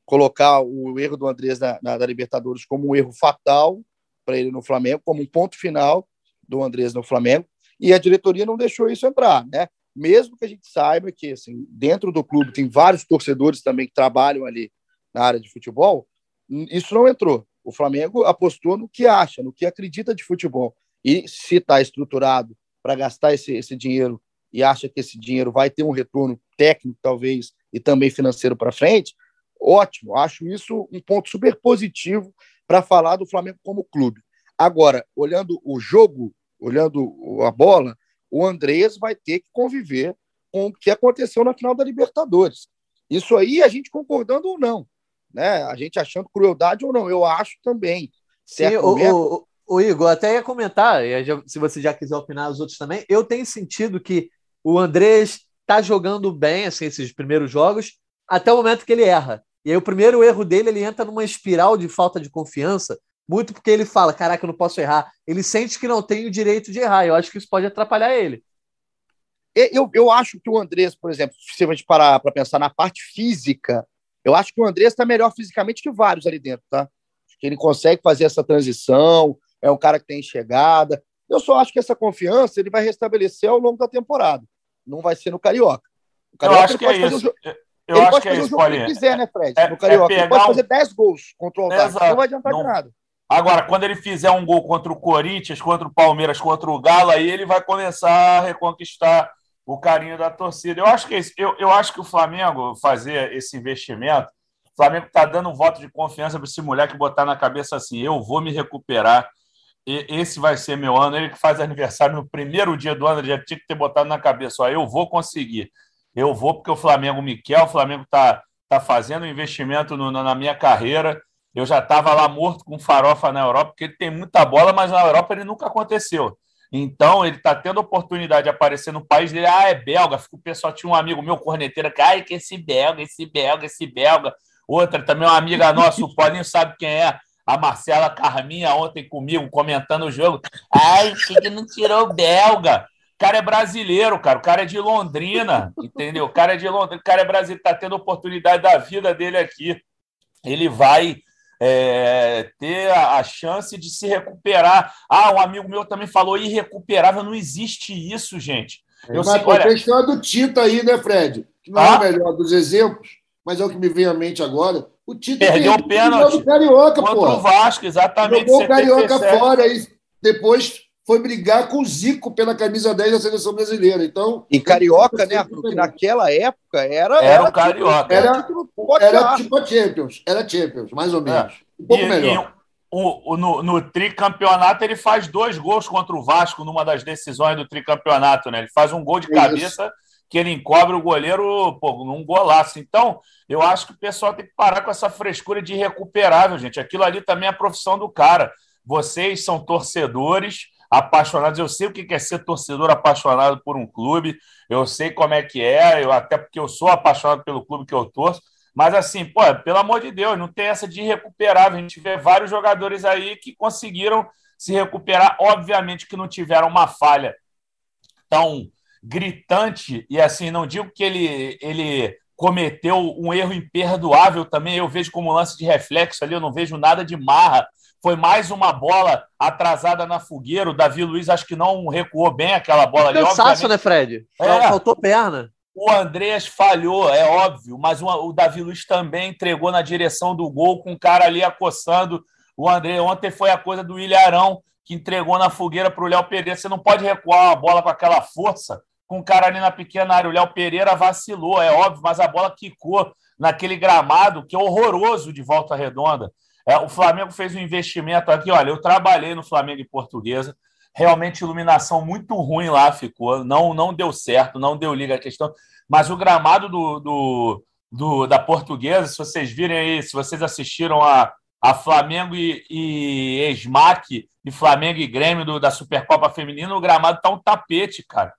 colocar o erro do Andrés na, na da Libertadores como um erro fatal para ele no Flamengo, como um ponto final do Andrés no Flamengo, e a diretoria não deixou isso entrar, né? Mesmo que a gente saiba que assim, dentro do clube tem vários torcedores também que trabalham ali na área de futebol, isso não entrou. O Flamengo apostou no que acha, no que acredita de futebol. E se está estruturado para gastar esse, esse dinheiro e acha que esse dinheiro vai ter um retorno técnico, talvez, e também financeiro para frente, ótimo. Acho isso um ponto super positivo para falar do Flamengo como clube. Agora, olhando o jogo, olhando a bola, o Andrés vai ter que conviver com o que aconteceu na final da Libertadores. Isso aí, a gente concordando ou não, né? A gente achando crueldade ou não, eu acho também. Sim, o, o, o, Igor, até ia comentar, se você já quiser opinar os outros também, eu tenho sentido que o Andrés está jogando bem assim, esses primeiros jogos, até o momento que ele erra. E aí o primeiro erro dele, ele entra numa espiral de falta de confiança, muito porque ele fala, caraca, eu não posso errar. Ele sente que não tem o direito de errar. Eu acho que isso pode atrapalhar ele. Eu, eu acho que o Andrés, por exemplo, se a gente parar para pensar na parte física, eu acho que o Andrés está melhor fisicamente que vários ali dentro, tá? Acho que ele consegue fazer essa transição, é um cara que tem chegada. Eu só acho que essa confiança ele vai restabelecer ao longo da temporada. Não vai ser no Carioca. O Carioca eu acho que é isso. Eu ele acho pode que fazer é o jogo que ele quiser, né, Fred? É, no Carioca. É ele pode fazer 10 gols contra o Aldax. Não vai adiantar não... de nada. Agora, quando ele fizer um gol contra o Corinthians, contra o Palmeiras, contra o Galo, aí ele vai começar a reconquistar o carinho da torcida. Eu acho que, eu, eu acho que o Flamengo fazer esse investimento, o Flamengo está dando um voto de confiança para esse moleque botar na cabeça assim: eu vou me recuperar, e esse vai ser meu ano. Ele que faz aniversário no primeiro dia do ano, ele já tinha que ter botado na cabeça: ó, eu vou conseguir. Eu vou porque o Flamengo me quer, o Flamengo está tá fazendo um investimento no, na minha carreira. Eu já estava lá morto com farofa na Europa, porque ele tem muita bola, mas na Europa ele nunca aconteceu. Então, ele está tendo oportunidade de aparecer no país dele. Ah, é belga. O pessoal tinha um amigo meu, corneteira, que, ai, que esse belga, esse belga, esse belga. Outra também, uma amiga nossa, o Paulinho sabe quem é. A Marcela Carminha, ontem comigo, comentando o jogo. Ai, que não tirou belga. O cara é brasileiro, cara. O cara é de Londrina, entendeu? O cara é de Londrina. O cara é brasileiro, está tendo oportunidade da vida dele aqui. Ele vai é, ter a, a, chance de se recuperar. Ah, um amigo meu também falou irrecuperável. Não existe isso, gente. Eu mas sei, olha... a questão do Tito aí, né, Fred? Que não ah? é o melhor dos exemplos, mas é o que me vem à mente agora. O Tito perdeu o pênalti do Carioca, contra porra. o Vasco, exatamente. Jogou o Carioca fora e depois foi brigar com o Zico pela camisa 10 da seleção brasileira. Então, e carioca, né? Porque naquela época era. Era, era o carioca. Era, era, era tipo a Champions. Era Champions, mais ou é. menos. É. Um pouco e, melhor. E, o, o, no, no tricampeonato, ele faz dois gols contra o Vasco numa das decisões do tricampeonato, né? Ele faz um gol de cabeça Isso. que ele encobre o goleiro pô, num golaço. Então, eu acho que o pessoal tem que parar com essa frescura de irrecuperável, gente. Aquilo ali também é a profissão do cara. Vocês são torcedores, apaixonados. Eu sei o que é ser torcedor apaixonado por um clube, eu sei como é que é, eu, até porque eu sou apaixonado pelo clube que eu torço. Mas assim, pô, pelo amor de Deus, não tem essa de recuperar. A gente vê vários jogadores aí que conseguiram se recuperar. Obviamente que não tiveram uma falha tão gritante, e assim, não digo que ele, ele cometeu um erro imperdoável também, eu vejo como lance de reflexo ali, eu não vejo nada de marra foi mais uma bola atrasada na fogueira. O Davi Luiz acho que não recuou bem aquela bola ali. Cansaço, né, Fred? É, Faltou perna. O Andrés falhou, é óbvio, mas o, Davi Luiz também entregou na direção do gol com o cara ali acossando. O André ontem foi a coisa do Ilharão, que entregou na fogueira para o Léo Pereira. Você não pode recuar a bola com aquela força com o cara ali na pequena área. O Léo Pereira vacilou, é óbvio, mas a bola quicou naquele gramado que é horroroso de volta redonda. É, o Flamengo fez um investimento aqui. Olha, eu trabalhei no Flamengo e Portuguesa. Realmente, iluminação muito ruim lá ficou. Não, não deu certo, não deu liga a questão. Mas o gramado do, do, do da Portuguesa, se vocês virem aí, se vocês assistiram a, a Flamengo e, e Esmac, e Flamengo e Grêmio do, da Supercopa Feminina, o gramado tá um tapete, cara.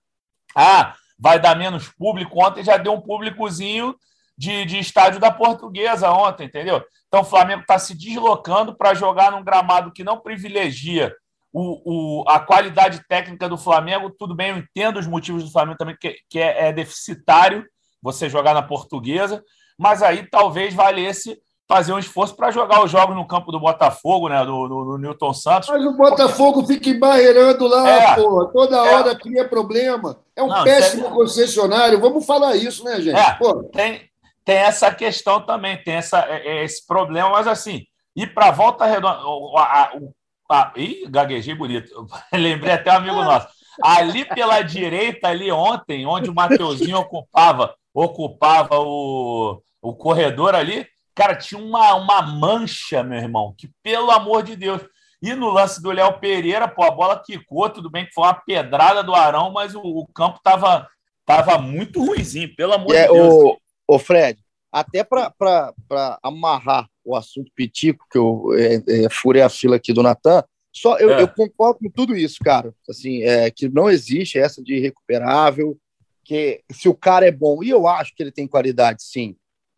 Ah, vai dar menos público. Ontem já deu um públicozinho de, de estádio da Portuguesa ontem, entendeu? Então o Flamengo está se deslocando para jogar num gramado que não privilegia o, o, a qualidade técnica do Flamengo. Tudo bem, eu entendo os motivos do Flamengo também, que, que é, é deficitário você jogar na Portuguesa, mas aí talvez valesse fazer um esforço para jogar os jogos no campo do Botafogo, né? Do, do, do Newton Santos. Mas o Botafogo porque... fica embarreirando lá, é, porra. Toda é. hora cria problema. É um Não, péssimo é... concessionário. Vamos falar isso, né, gente? É, tem, tem essa questão também, tem essa, é, é, esse problema, mas assim, ir para a volta redonda. A, a, a, ih, gaguejei bonito. <laughs> Lembrei até um amigo nosso. Ali pela direita, ali ontem, onde o Mateuzinho ocupava, ocupava o, o corredor ali, Cara, tinha uma, uma mancha, meu irmão, que pelo amor de Deus. E no lance do Léo Pereira, pô, a bola quicou, tudo bem que foi uma pedrada do Arão, mas o, o campo tava, tava muito ruimzinho, pelo amor é, de Deus. O, o Fred, até para amarrar o assunto Pitico, que eu é, é, furei a fila aqui do Natan, só eu, é. eu, concordo com tudo isso, cara. Assim, é, que não existe essa de irrecuperável, que se o cara é bom, e eu acho que ele tem qualidade, sim.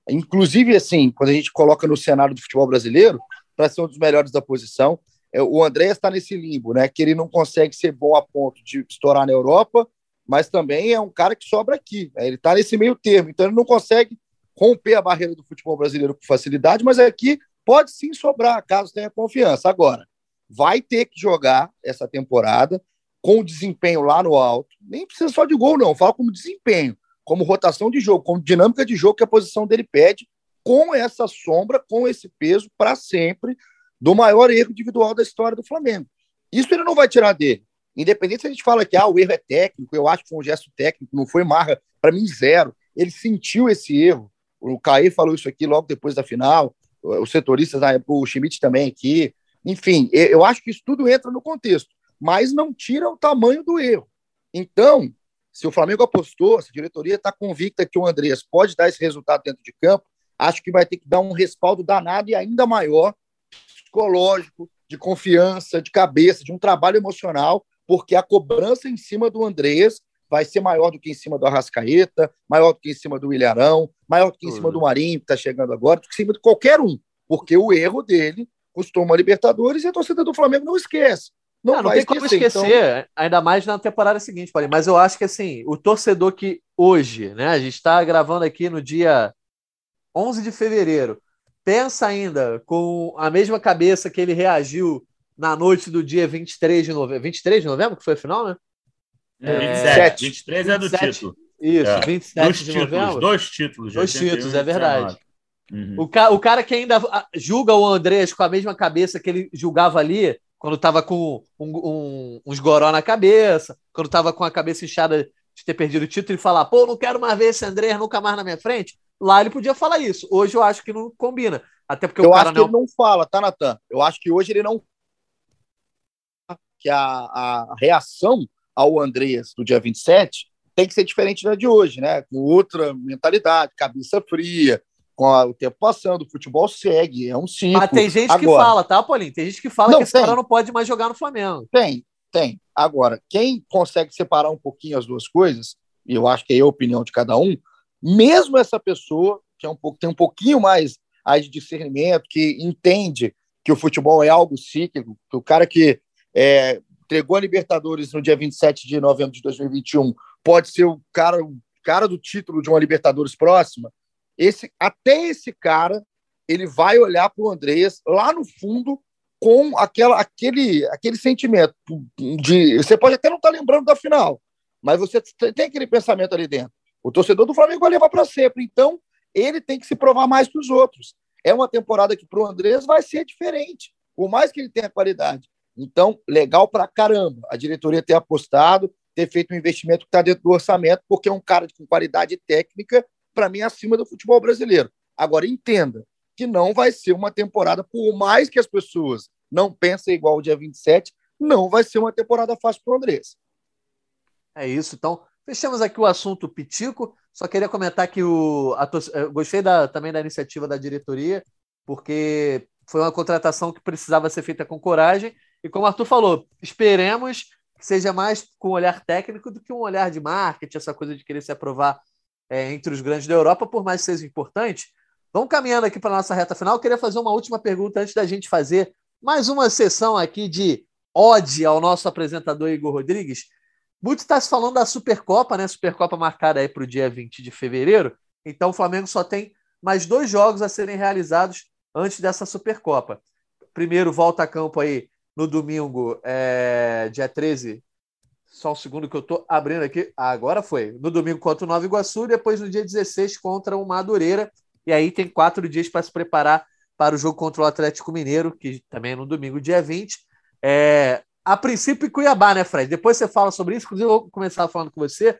Inclusive, assim, quando a gente coloca no cenário do futebol brasileiro, para ser um dos melhores da posição, é, o André está nesse limbo, né? Que ele não consegue ser bom a ponto de estourar na Europa, mas também é um cara que sobra aqui. Né? Ele está nesse meio termo, então ele não consegue romper a barreira do futebol brasileiro com facilidade, mas aqui pode sim sobrar, caso tenha confiança. Agora, vai ter que jogar essa temporada com o desempenho lá no alto. Nem precisa só de gol, não. Fala como desempenho como rotação de jogo, como dinâmica de jogo que a posição dele pede, com essa sombra, com esse peso para sempre do maior erro individual da história do Flamengo. Isso ele não vai tirar dele. Independente se a gente fala que ah, o erro é técnico, eu acho que foi um gesto técnico, não foi marra, para mim, zero. Ele sentiu esse erro. O Caê falou isso aqui logo depois da final, os setoristas, o Schmidt também aqui. Enfim, eu acho que isso tudo entra no contexto, mas não tira o tamanho do erro. Então, se o Flamengo apostou, se a diretoria está convicta que o Andreas pode dar esse resultado dentro de campo, acho que vai ter que dar um respaldo danado e ainda maior, psicológico, de confiança, de cabeça, de um trabalho emocional, porque a cobrança em cima do Andreas vai ser maior do que em cima do Arrascaeta, maior do que em cima do Ilharão, maior do que em cima do Marinho, que está chegando agora, do que em cima de qualquer um, porque o erro dele custou uma Libertadores e a torcida do Flamengo não esquece. Não, não, não tem como esquecer, então... ainda mais na temporada seguinte, Paulinho. Mas eu acho que assim, o torcedor que hoje, né? A gente está gravando aqui no dia 11 de fevereiro, pensa ainda com a mesma cabeça que ele reagiu na noite do dia 23 de novembro. 23 de novembro, que foi a final, né? É, 27. 23 é do 27. título. Isso, é. 27 dois de títulos, novembro. Dois títulos. Dois títulos, é verdade. Uhum. O, ca o cara que ainda julga o Andrés com a mesma cabeça que ele julgava ali, quando tava com um, um, uns goró na cabeça, quando tava com a cabeça inchada de ter perdido o título e falar, pô, não quero mais ver esse André nunca mais na minha frente. Lá ele podia falar isso. Hoje eu acho que não combina. Até porque eu o cara acho que não... ele não fala, tá, Natan? Eu acho que hoje ele não. Que a, a reação ao Andreas do dia 27 tem que ser diferente da de hoje, né? Com outra mentalidade, cabeça fria, com a, o tempo passando, o futebol segue, é um ciclo. Mas tem gente Agora, que fala, tá, Paulinho? Tem gente que fala não, que esse tem. cara não pode mais jogar no Flamengo. Tem, tem. Agora, quem consegue separar um pouquinho as duas coisas, e eu acho que é a opinião de cada um, mesmo essa pessoa, que é um pouco, tem um pouquinho mais aí de discernimento, que entende que o futebol é algo cíclico, que o cara que é, entregou a Libertadores no dia 27 de novembro de 2021 pode ser o cara, o cara do título de uma Libertadores próxima, esse, até esse cara ele vai olhar para o Andreas lá no fundo com aquela, aquele, aquele sentimento de. Você pode até não estar tá lembrando da final, mas você tem aquele pensamento ali dentro. O torcedor do Flamengo vai levar para sempre. Então, ele tem que se provar mais que os outros. É uma temporada que para o Andrés vai ser diferente, por mais que ele tenha qualidade. Então, legal pra caramba a diretoria ter apostado, ter feito um investimento que está dentro do orçamento, porque é um cara com qualidade técnica, para mim, acima do futebol brasileiro. Agora, entenda que não vai ser uma temporada, por mais que as pessoas não pensem igual o dia 27, não vai ser uma temporada fácil para o Andrés. É isso. Então, fechamos aqui o assunto Pitico. Só queria comentar que o, a, gostei da, também da iniciativa da diretoria, porque foi uma contratação que precisava ser feita com coragem. E como o Arthur falou, esperemos que seja mais com um olhar técnico do que um olhar de marketing, essa coisa de querer se aprovar é, entre os grandes da Europa, por mais que seja importante. Vamos caminhando aqui para a nossa reta final. Eu queria fazer uma última pergunta antes da gente fazer mais uma sessão aqui de ode ao nosso apresentador Igor Rodrigues. Muito está se falando da Supercopa, né? Supercopa marcada aí para o dia 20 de fevereiro. Então o Flamengo só tem mais dois jogos a serem realizados antes dessa Supercopa. Primeiro, volta a campo aí no domingo, é, dia 13. Só um segundo que eu estou abrindo aqui. Ah, agora foi. No domingo contra o Nova Iguaçu, depois no dia 16 contra o Madureira. E aí tem quatro dias para se preparar para o jogo contra o Atlético Mineiro, que também é no domingo, dia 20. É, a princípio, Cuiabá, né, Fred? Depois você fala sobre isso, inclusive eu vou começar falando com você.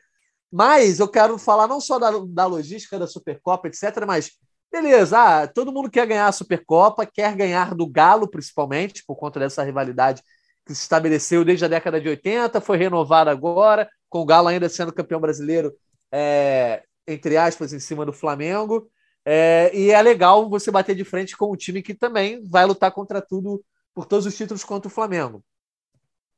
Mas eu quero falar não só da, da logística da Supercopa, etc., mas beleza, ah, todo mundo quer ganhar a Supercopa, quer ganhar do Galo, principalmente, por conta dessa rivalidade que se estabeleceu desde a década de 80, foi renovada agora, com o Galo ainda sendo campeão brasileiro, é, entre aspas, em cima do Flamengo. É, e é legal você bater de frente com um time que também vai lutar contra tudo, por todos os títulos contra o Flamengo.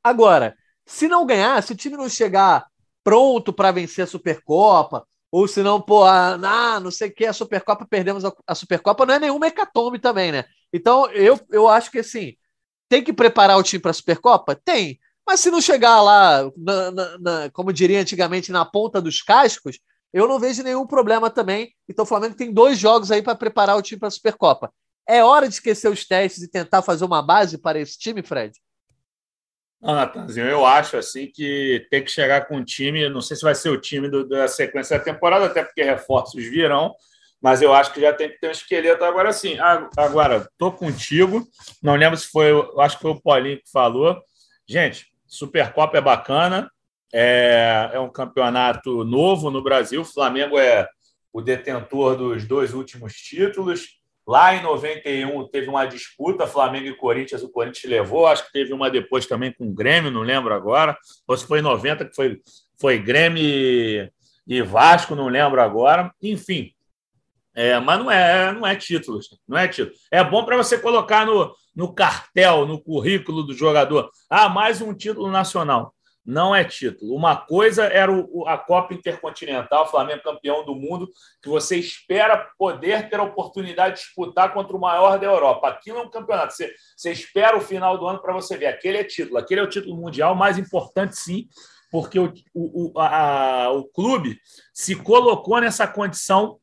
Agora, se não ganhar, se o time não chegar pronto para vencer a Supercopa, ou se não, pô, ah, não sei o que, a Supercopa, perdemos a, a Supercopa, não é nenhuma hecatombe também, né? Então, eu, eu acho que assim, tem que preparar o time para a Supercopa? Tem. Mas se não chegar lá, na, na, na, como diria antigamente, na ponta dos cascos, eu não vejo nenhum problema também. Então o Flamengo tem dois jogos aí para preparar o time para a Supercopa. É hora de esquecer os testes e tentar fazer uma base para esse time, Fred? Não, Natanzinho, eu acho assim que tem que chegar com um time, não sei se vai ser o time do, da sequência da temporada, até porque reforços virão, mas eu acho que já tem que ter um esqueleto agora sim. Agora, tô contigo, não lembro se foi, acho que foi o Paulinho que falou. Gente, Supercopa é bacana, é, é um campeonato novo no Brasil, o Flamengo é o detentor dos dois últimos títulos, Lá em 91 teve uma disputa Flamengo e Corinthians, o Corinthians levou, acho que teve uma depois também com o Grêmio, não lembro agora. Ou se foi em 90 que foi, foi Grêmio e, Vasco, não lembro agora. Enfim, é, mas não é, não é título, não é título. É bom para você colocar no, no cartel, no currículo do jogador. Ah, mais um título nacional não é título. Uma coisa era a Copa Intercontinental, Flamengo campeão do mundo, que você espera poder ter a oportunidade de disputar contra o maior da Europa. Aquilo é um campeonato. Você, você espera o final do ano para você ver. Aquele é título. Aquele é o título mundial mais importante, sim, porque o, o, a, o clube se colocou nessa condição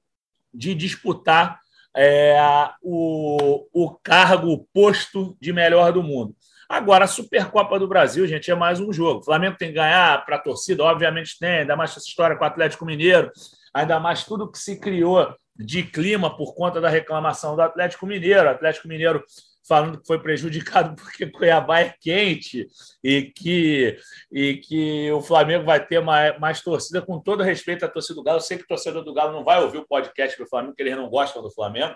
de disputar é, o, o cargo, o posto de melhor do mundo. Agora, a Supercopa do Brasil, gente, é mais um jogo. O Flamengo tem que ganhar para a torcida, obviamente tem, ainda mais essa história com o Atlético Mineiro, ainda mais tudo que se criou de clima por conta da reclamação do Atlético Mineiro. O Atlético Mineiro falando que foi prejudicado <laughs> porque Cuiabá é quente e que, e que o Flamengo vai ter mais, mais torcida, com todo respeito à torcida do Galo. Eu sei que o torcedor do Galo não vai ouvir o podcast do Flamengo, porque eles não gostam do Flamengo.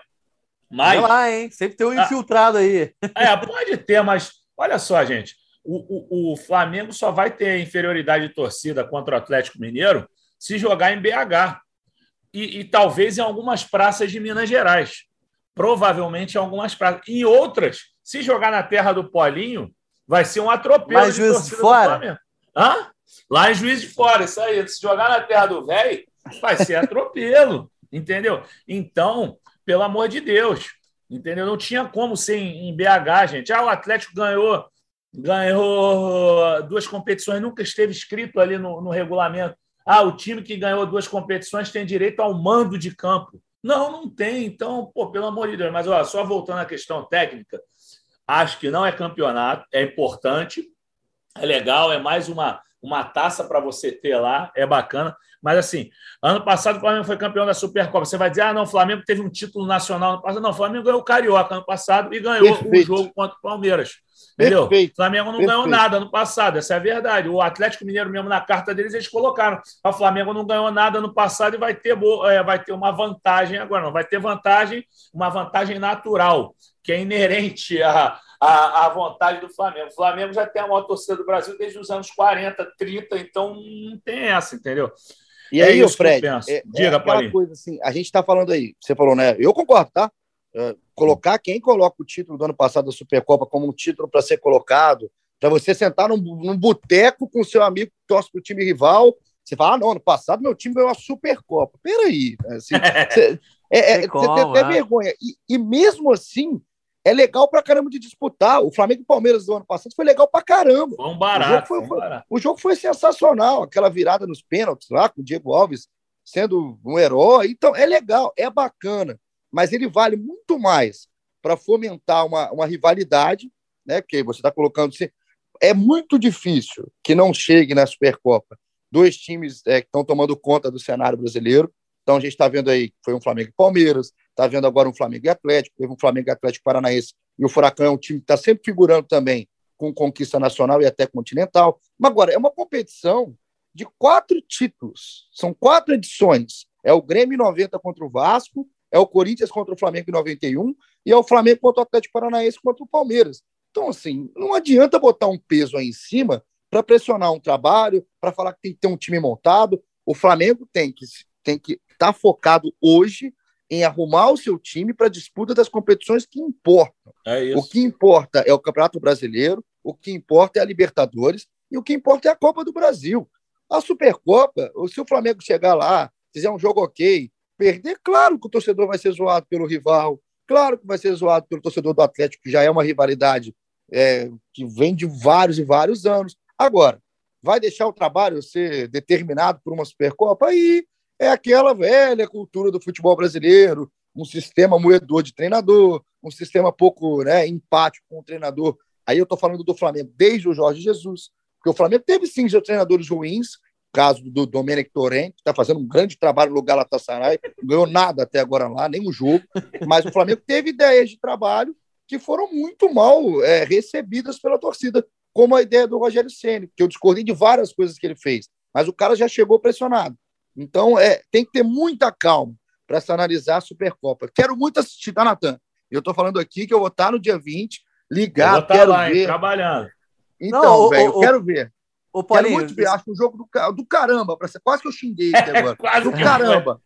Mas. Vai lá, hein? Sempre tem um ah. infiltrado aí. É, pode ter, mas Olha só, gente, o, o, o Flamengo só vai ter inferioridade de torcida contra o Atlético Mineiro se jogar em BH e, e talvez em algumas praças de Minas Gerais. Provavelmente em algumas praças. Em outras, se jogar na terra do Polinho, vai ser um atropelo. Lá em Juiz de Fora? Hã? Lá em Juiz de Fora, isso aí. Se jogar na terra do velho, vai ser atropelo. <laughs> entendeu? Então, pelo amor de Deus, Entendeu? Não tinha como ser em BH, gente. Ah, o Atlético ganhou ganhou duas competições, nunca esteve escrito ali no, no regulamento. Ah, o time que ganhou duas competições tem direito ao mando de campo. Não, não tem. Então, pô, pelo amor de Deus. Mas ó, só voltando à questão técnica, acho que não é campeonato, é importante. É legal, é mais uma, uma taça para você ter lá, é bacana. Mas assim, ano passado o Flamengo foi campeão da Supercopa. Você vai dizer, ah, não, o Flamengo teve um título nacional no passado. Não, o Flamengo ganhou o Carioca ano passado e ganhou Perfeito. o jogo contra o Palmeiras. Entendeu? Perfeito. O Flamengo não Perfeito. ganhou nada no passado, essa é a verdade. O Atlético Mineiro, mesmo na carta deles, eles colocaram. O Flamengo não ganhou nada no passado e vai ter, é, vai ter uma vantagem agora. Não vai ter vantagem, uma vantagem natural, que é inerente à, à, à vontade do Flamengo. O Flamengo já tem a maior torcida do Brasil desde os anos 40, 30, então não tem essa, entendeu? E é aí, o Fred, é, Diga, é aquela coisa assim, a gente está falando aí, você falou, né? Eu concordo, tá? Uh, colocar quem coloca o título do ano passado da Supercopa como um título para ser colocado, para você sentar num, num boteco com seu amigo que torce para o time rival, você fala, ah, não, ano passado meu time ganhou a Supercopa. Peraí, assim, <laughs> você, é, é, você tem até é. vergonha. E, e mesmo assim, é legal pra caramba de disputar. O Flamengo e Palmeiras do ano passado foi legal pra caramba. Foi um barato. O jogo foi, foi, o jogo foi sensacional. Aquela virada nos pênaltis lá, com o Diego Alves sendo um herói. Então, é legal, é bacana. Mas ele vale muito mais para fomentar uma, uma rivalidade, né? Porque você está colocando. É muito difícil que não chegue na Supercopa dois times é, que estão tomando conta do cenário brasileiro. Então, a gente está vendo aí que foi um Flamengo e Palmeiras, Está vendo agora um Flamengo e Atlético, teve um Flamengo e Atlético Paranaense, e o Furacão é um time que está sempre figurando também com conquista nacional e até continental. Mas agora, é uma competição de quatro títulos, são quatro edições. É o Grêmio 90 contra o Vasco, é o Corinthians contra o Flamengo em 91 e é o Flamengo contra o Atlético Paranaense contra o Palmeiras. Então, assim, não adianta botar um peso aí em cima para pressionar um trabalho, para falar que tem que ter um time montado. O Flamengo tem que tem que estar tá focado hoje em arrumar o seu time para a disputa das competições que importam. É o que importa é o Campeonato Brasileiro, o que importa é a Libertadores e o que importa é a Copa do Brasil. A Supercopa, se o Flamengo chegar lá, fizer um jogo ok, perder, claro que o torcedor vai ser zoado pelo rival, claro que vai ser zoado pelo torcedor do Atlético, que já é uma rivalidade é, que vem de vários e vários anos. Agora, vai deixar o trabalho ser determinado por uma Supercopa? Aí é aquela velha cultura do futebol brasileiro, um sistema moedor de treinador, um sistema pouco né, empático com o treinador. Aí eu estou falando do Flamengo desde o Jorge Jesus, porque o Flamengo teve sim seus treinadores ruins, caso do Domenic Torrent, que está fazendo um grande trabalho no Galatasaray, não ganhou nada até agora lá, o jogo, mas o Flamengo teve ideias de trabalho que foram muito mal é, recebidas pela torcida, como a ideia do Rogério Ceni, que eu discordei de várias coisas que ele fez, mas o cara já chegou pressionado. Então, é, tem que ter muita calma para se analisar a Supercopa. Quero muito assistir, tá, Natan? Eu estou falando aqui que eu vou estar no dia 20, ligar, eu quero lá, ver. Hein, trabalhando. Então, velho, eu quero ver. O Paulinho, quero muito ver. Acho um jogo do, do caramba. Pra ser, quase que eu xinguei <laughs> aqui agora. quase do caramba.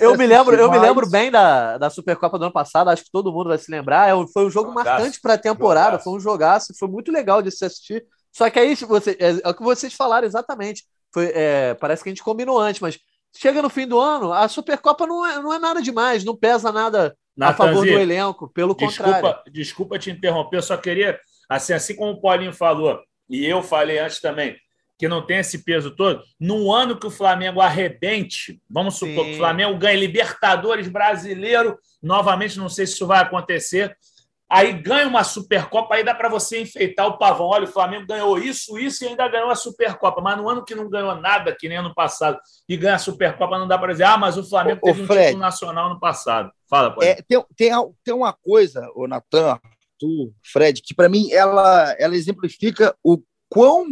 Eu me lembro, eu me lembro bem da, da Supercopa do ano passado, acho que todo mundo vai se lembrar. É foi um jogo jogaço, marcante para a temporada, jogaço. foi um jogaço, foi muito legal de se assistir. Só que aí você, é, é o que vocês falaram exatamente. Foi, é, parece que a gente combinou antes, mas chega no fim do ano, a Supercopa não é, não é nada demais, não pesa nada a favor do elenco, pelo desculpa, contrário. Desculpa te interromper, eu só queria, assim, assim como o Paulinho falou, e eu falei antes também, que não tem esse peso todo, num ano que o Flamengo arrebente, vamos supor Sim. que o Flamengo ganhe Libertadores brasileiro, novamente, não sei se isso vai acontecer, aí ganha uma Supercopa, aí dá para você enfeitar o pavão. Olha, o Flamengo ganhou isso, isso e ainda ganhou a Supercopa. Mas no ano que não ganhou nada, que nem ano passado, e ganha a Supercopa, não dá para dizer, ah, mas o Flamengo teve Fred, um título nacional no passado. Fala, pode. É, tem, tem, tem uma coisa, o Natan, tu, Fred, que para mim ela, ela exemplifica o quão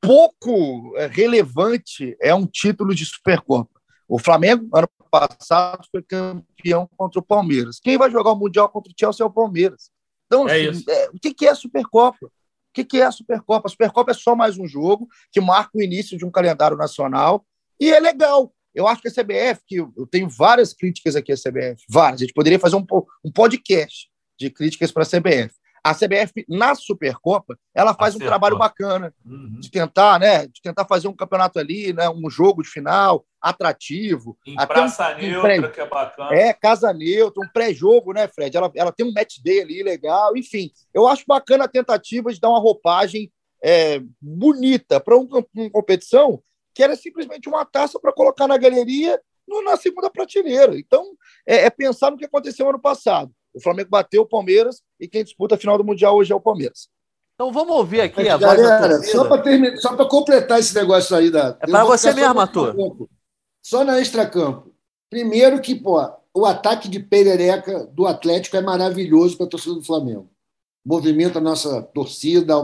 pouco é, relevante é um título de Supercopa. O Flamengo, ano passado, foi campeão contra o Palmeiras. Quem vai jogar o Mundial contra o Chelsea é o Palmeiras. Então, é assim, é, o que é a Supercopa? O que é a Supercopa? A Supercopa é só mais um jogo que marca o início de um calendário nacional e é legal. Eu acho que a CBF, que eu tenho várias críticas aqui à CBF, várias, a gente poderia fazer um, um podcast de críticas para a CBF a CBF na Supercopa ela faz Acertou. um trabalho bacana uhum. de tentar, né, de tentar fazer um campeonato ali, né, um jogo de final atrativo, em até praça um, neutra que é bacana. É, casa neutra, um pré-jogo, né, Fred? Ela, ela tem um match day ali legal, enfim. Eu acho bacana a tentativa de dar uma roupagem é, bonita para um, uma competição que era simplesmente uma taça para colocar na galeria no, na segunda prateleira. Então, é, é pensar no que aconteceu ano passado. O Flamengo bateu o Palmeiras e quem disputa a final do Mundial hoje é o Palmeiras. Então vamos ouvir aqui Mas, a voz da galera, torcida. só para terminar, só para completar esse negócio aí da. É vou você mesmo, Arthur. Só na extracampo. Primeiro que, pô, o ataque de perereca do Atlético é maravilhoso para a torcida do Flamengo. Movimenta a nossa torcida,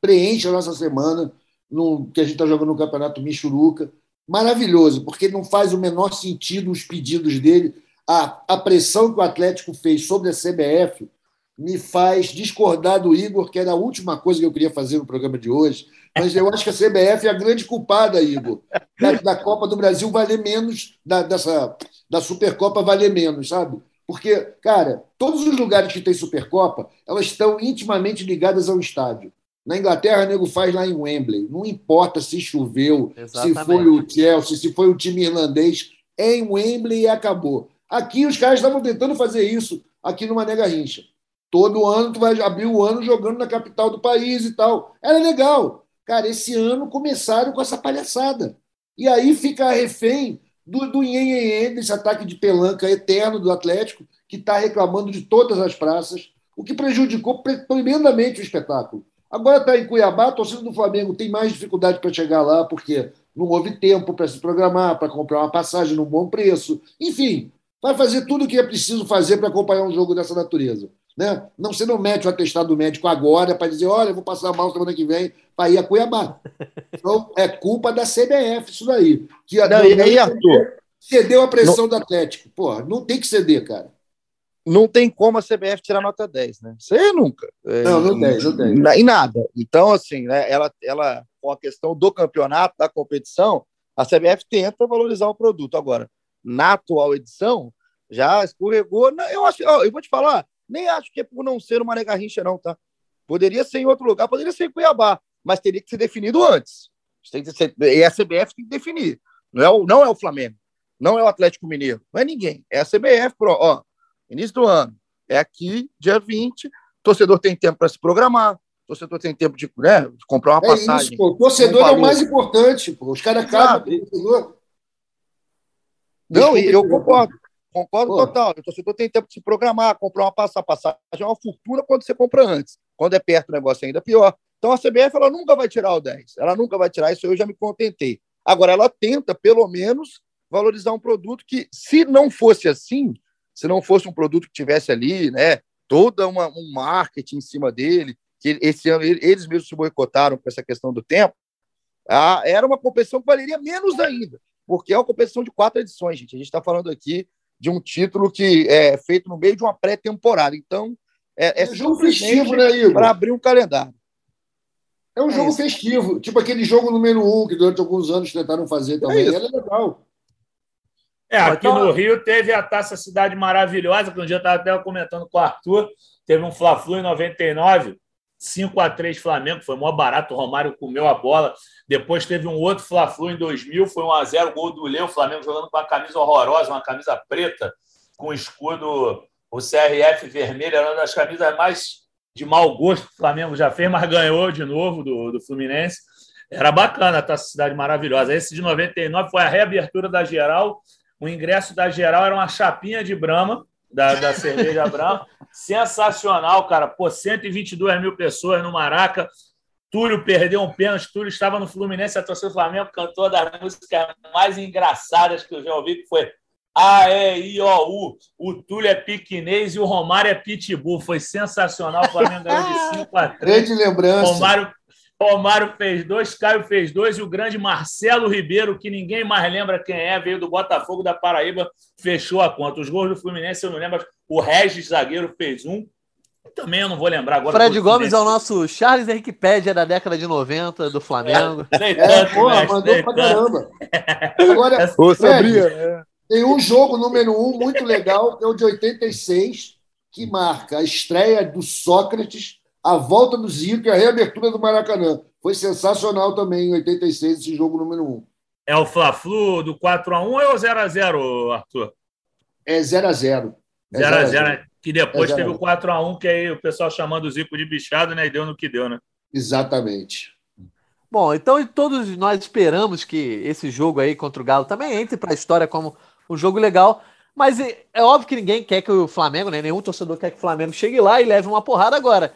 preenche a nossa semana, no, que a gente está jogando no Campeonato Michuruca. Maravilhoso, porque não faz o menor sentido os pedidos dele. A, a pressão que o Atlético fez sobre a CBF me faz discordar do Igor, que era a última coisa que eu queria fazer no programa de hoje. Mas eu acho que a CBF é a grande culpada, Igor, da, da Copa do Brasil valer menos, da, dessa, da Supercopa valer menos, sabe? Porque, cara, todos os lugares que tem Supercopa, elas estão intimamente ligadas ao estádio. Na Inglaterra, o nego faz lá em Wembley. Não importa se choveu, Exatamente. se foi o Chelsea, se foi o time irlandês, é em Wembley e acabou. Aqui os caras estavam tentando fazer isso aqui no Mané Garrincha. Todo ano tu vai abrir o ano jogando na capital do país e tal. Era legal. Cara, esse ano começaram com essa palhaçada. E aí fica refém do, do nhenhenhen, desse ataque de pelanca eterno do Atlético, que está reclamando de todas as praças, o que prejudicou pre- tremendamente o espetáculo. Agora está em Cuiabá, a torcida do Flamengo tem mais dificuldade para chegar lá, porque não houve tempo para se programar, para comprar uma passagem num bom preço. Enfim, vai fazer tudo o que é preciso fazer para acompanhar um jogo dessa natureza. Né? Não, você não mete o atestado médico agora para dizer, olha, vou passar mal semana que vem para ir a Cuiabá. Então, é culpa da CBF isso daí. Que Não, e aí, Arthur, cedeu a pressão do Atlético. Pô, não tem que ceder, cara. não tem como a CBF tirar nota 10, né? Isso aí nunca. É, Não, não tem, não tem. Em nada. Então, assim, né, ela, ela, com a questão do campeonato, da competição, a CBF tenta valorizar o produto. Agora, na atual edição, já escorregou. Eu acho, eu vou te falar, nem acho que é por não ser uma Mané Garrincha, não, tá? Poderia ser em outro lugar, poderia ser em Cuiabá, mas teria que ser definido antes. Tem que ser, e a CBF tem que definir. Não é, o, não é o Flamengo, não é o Atlético Mineiro, não é ninguém. É a CBF, pro, ó, início do ano. É aqui, dia 20. Torcedor tem tempo para se programar. Torcedor tem tempo de, né, de comprar uma É passagem. isso, pô. O torcedor é o mais importante, pô. Os caras Exato. Não, e eu concordo. Concordo Pô. total. O torcedor tem tempo de se programar, comprar uma passagem. Passagem é uma fortuna quando você compra antes. Quando é perto, o negócio é ainda pior. Então a CBF ela nunca vai tirar o 10. Ela nunca vai tirar isso, eu já me contentei. Agora, ela tenta, pelo menos, valorizar um produto que, se não fosse assim, se não fosse um produto que tivesse ali, né, toda uma, um marketing em cima dele, que esse ano ele- eles mesmos se boicotaram com essa questão do tempo, ah, era uma competição que valeria menos ainda, porque é uma competição de quatro edições, gente. A gente está falando aqui de um título que é feito no meio de uma pré-temporada. Então, é, é É um jogo festivo, né, Igor? para abrir um calendário. É um É jogo isso. festivo. Tipo aquele jogo número um que durante alguns anos tentaram fazer também. isso. Era legal. É, aqui Então- no Rio teve a Taça Cidade Maravilhosa, que um dia eu estava até comentando com o Arthur. Teve um Fla-Flu em 99, 5 a 3 Flamengo, foi mó barato, o Romário comeu a bola. Depois teve um outro Fla-Flu em 2000, foi 1 a 0 gol do Leo, o Flamengo jogando com uma camisa horrorosa, uma camisa preta, com escudo, o CRF vermelho, era uma das camisas mais de mau gosto que o Flamengo já fez, mas ganhou de novo do, do Fluminense. Era bacana Taça Cidade Maravilhosa. Esse de 99 foi a reabertura da geral. O ingresso da geral era uma chapinha de Brahma, da, da cerveja Brahma. Sensacional, cara. Pô, 122 mil pessoas no Maraca. Túlio perdeu um pênalti. Túlio estava no Fluminense, a torcida do Flamengo cantou das músicas mais engraçadas que eu já ouvi, que foi A, E, I, O, U. O Túlio é piquinês e o Romário é pitbull. Foi sensacional. O Flamengo ganhou de <laughs> 5 a 3. Grande lembrança. Romário, Romário fez dois, Caio fez dois, e o grande Marcelo Ribeiro, que ninguém mais lembra quem é, veio do Botafogo da Paraíba, fechou a conta. Os gols do Fluminense, eu não lembro. O Regis, zagueiro, fez um. Também eu não vou lembrar agora. Fred Gomes é o nosso Charles Henrique da década de 90 do Flamengo. É, tanto, pô, mestre, mandou pra caramba. Agora, <laughs> Ô, Fred, Sabria, né? tem um jogo número um muito legal, que é o de 86, que marca a estreia do Sócrates, a volta do Zico e a reabertura do Maracanã. Foi sensacional também em 86, esse jogo número um. É o Fla-Flu do 4x1 ou é o 0x0, Arthur? É 0 a 0 É 0x0, 0 a 0. né? Que depois É teve 0 o 4x1, que aí o pessoal chamando o Zico de bichado, né? E deu no que deu, né? Exatamente. Bom, então todos nós esperamos que esse jogo aí contra o Galo também entre para a história como um jogo legal. Mas é, é óbvio que ninguém quer que o Flamengo, né, nenhum torcedor quer que o Flamengo chegue lá e leve uma porrada agora.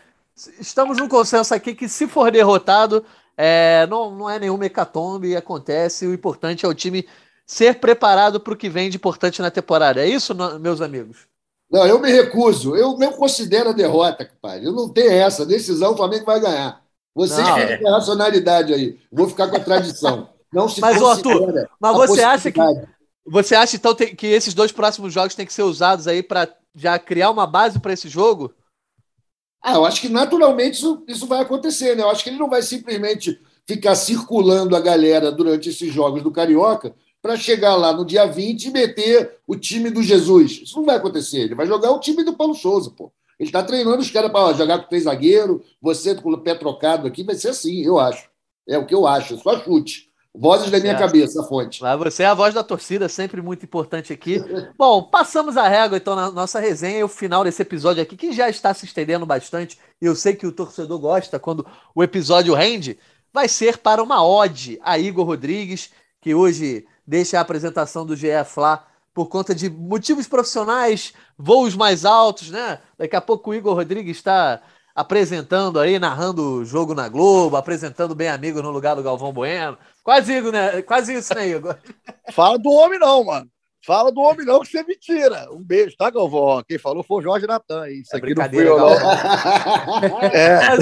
Estamos num consenso aqui que se for derrotado, é, não, não é nenhuma hecatombe, acontece. O importante é o time ser preparado para o que vem de importante na temporada. É isso, meus amigos? Não, eu me recuso. Eu não considero a derrota, pai. Eu não tenho essa. Decisão, o Flamengo vai ganhar. Vocês têm a racionalidade aí. Vou ficar com a tradição. Não se mas, Arthur, mas você acha que. Você acha, então, que esses dois próximos jogos têm que ser usados aí para já criar uma base para esse jogo? Ah, eu acho que naturalmente isso, isso vai acontecer, né? Eu acho que ele não vai simplesmente ficar circulando a galera durante esses jogos do Carioca para chegar lá no dia 20 e meter o time do Jesus. Isso não vai acontecer. Ele vai jogar o time do Paulo Souza, pô. Ele está treinando os caras para jogar com três zagueiros, você com o pé trocado aqui, vai ser assim, eu acho. É o que eu acho, só chute. Vozes da minha certo. cabeça, a fonte. Mas você é a voz da torcida, sempre muito importante aqui. <laughs> Bom, passamos a régua então na nossa resenha e o final desse episódio aqui, que já está se estendendo bastante, e eu sei que o torcedor gosta quando o episódio rende, vai ser para uma ode a Igor Rodrigues, que hoje deixa a apresentação do GE Fla por conta de motivos profissionais, voos mais altos, né? Daqui a pouco o Igor Rodrigues está apresentando aí, narrando o jogo na Globo, apresentando bem amigo no lugar do Galvão Bueno. Quase, Igor, né? Quase isso, né, Igor? <laughs> Fala do homem não, mano. Fala do homem não que você me tira. Um beijo, tá, Galvão? Quem falou foi o Jorge Natan. Isso é aqui não fui eu, não. <laughs> é. mas,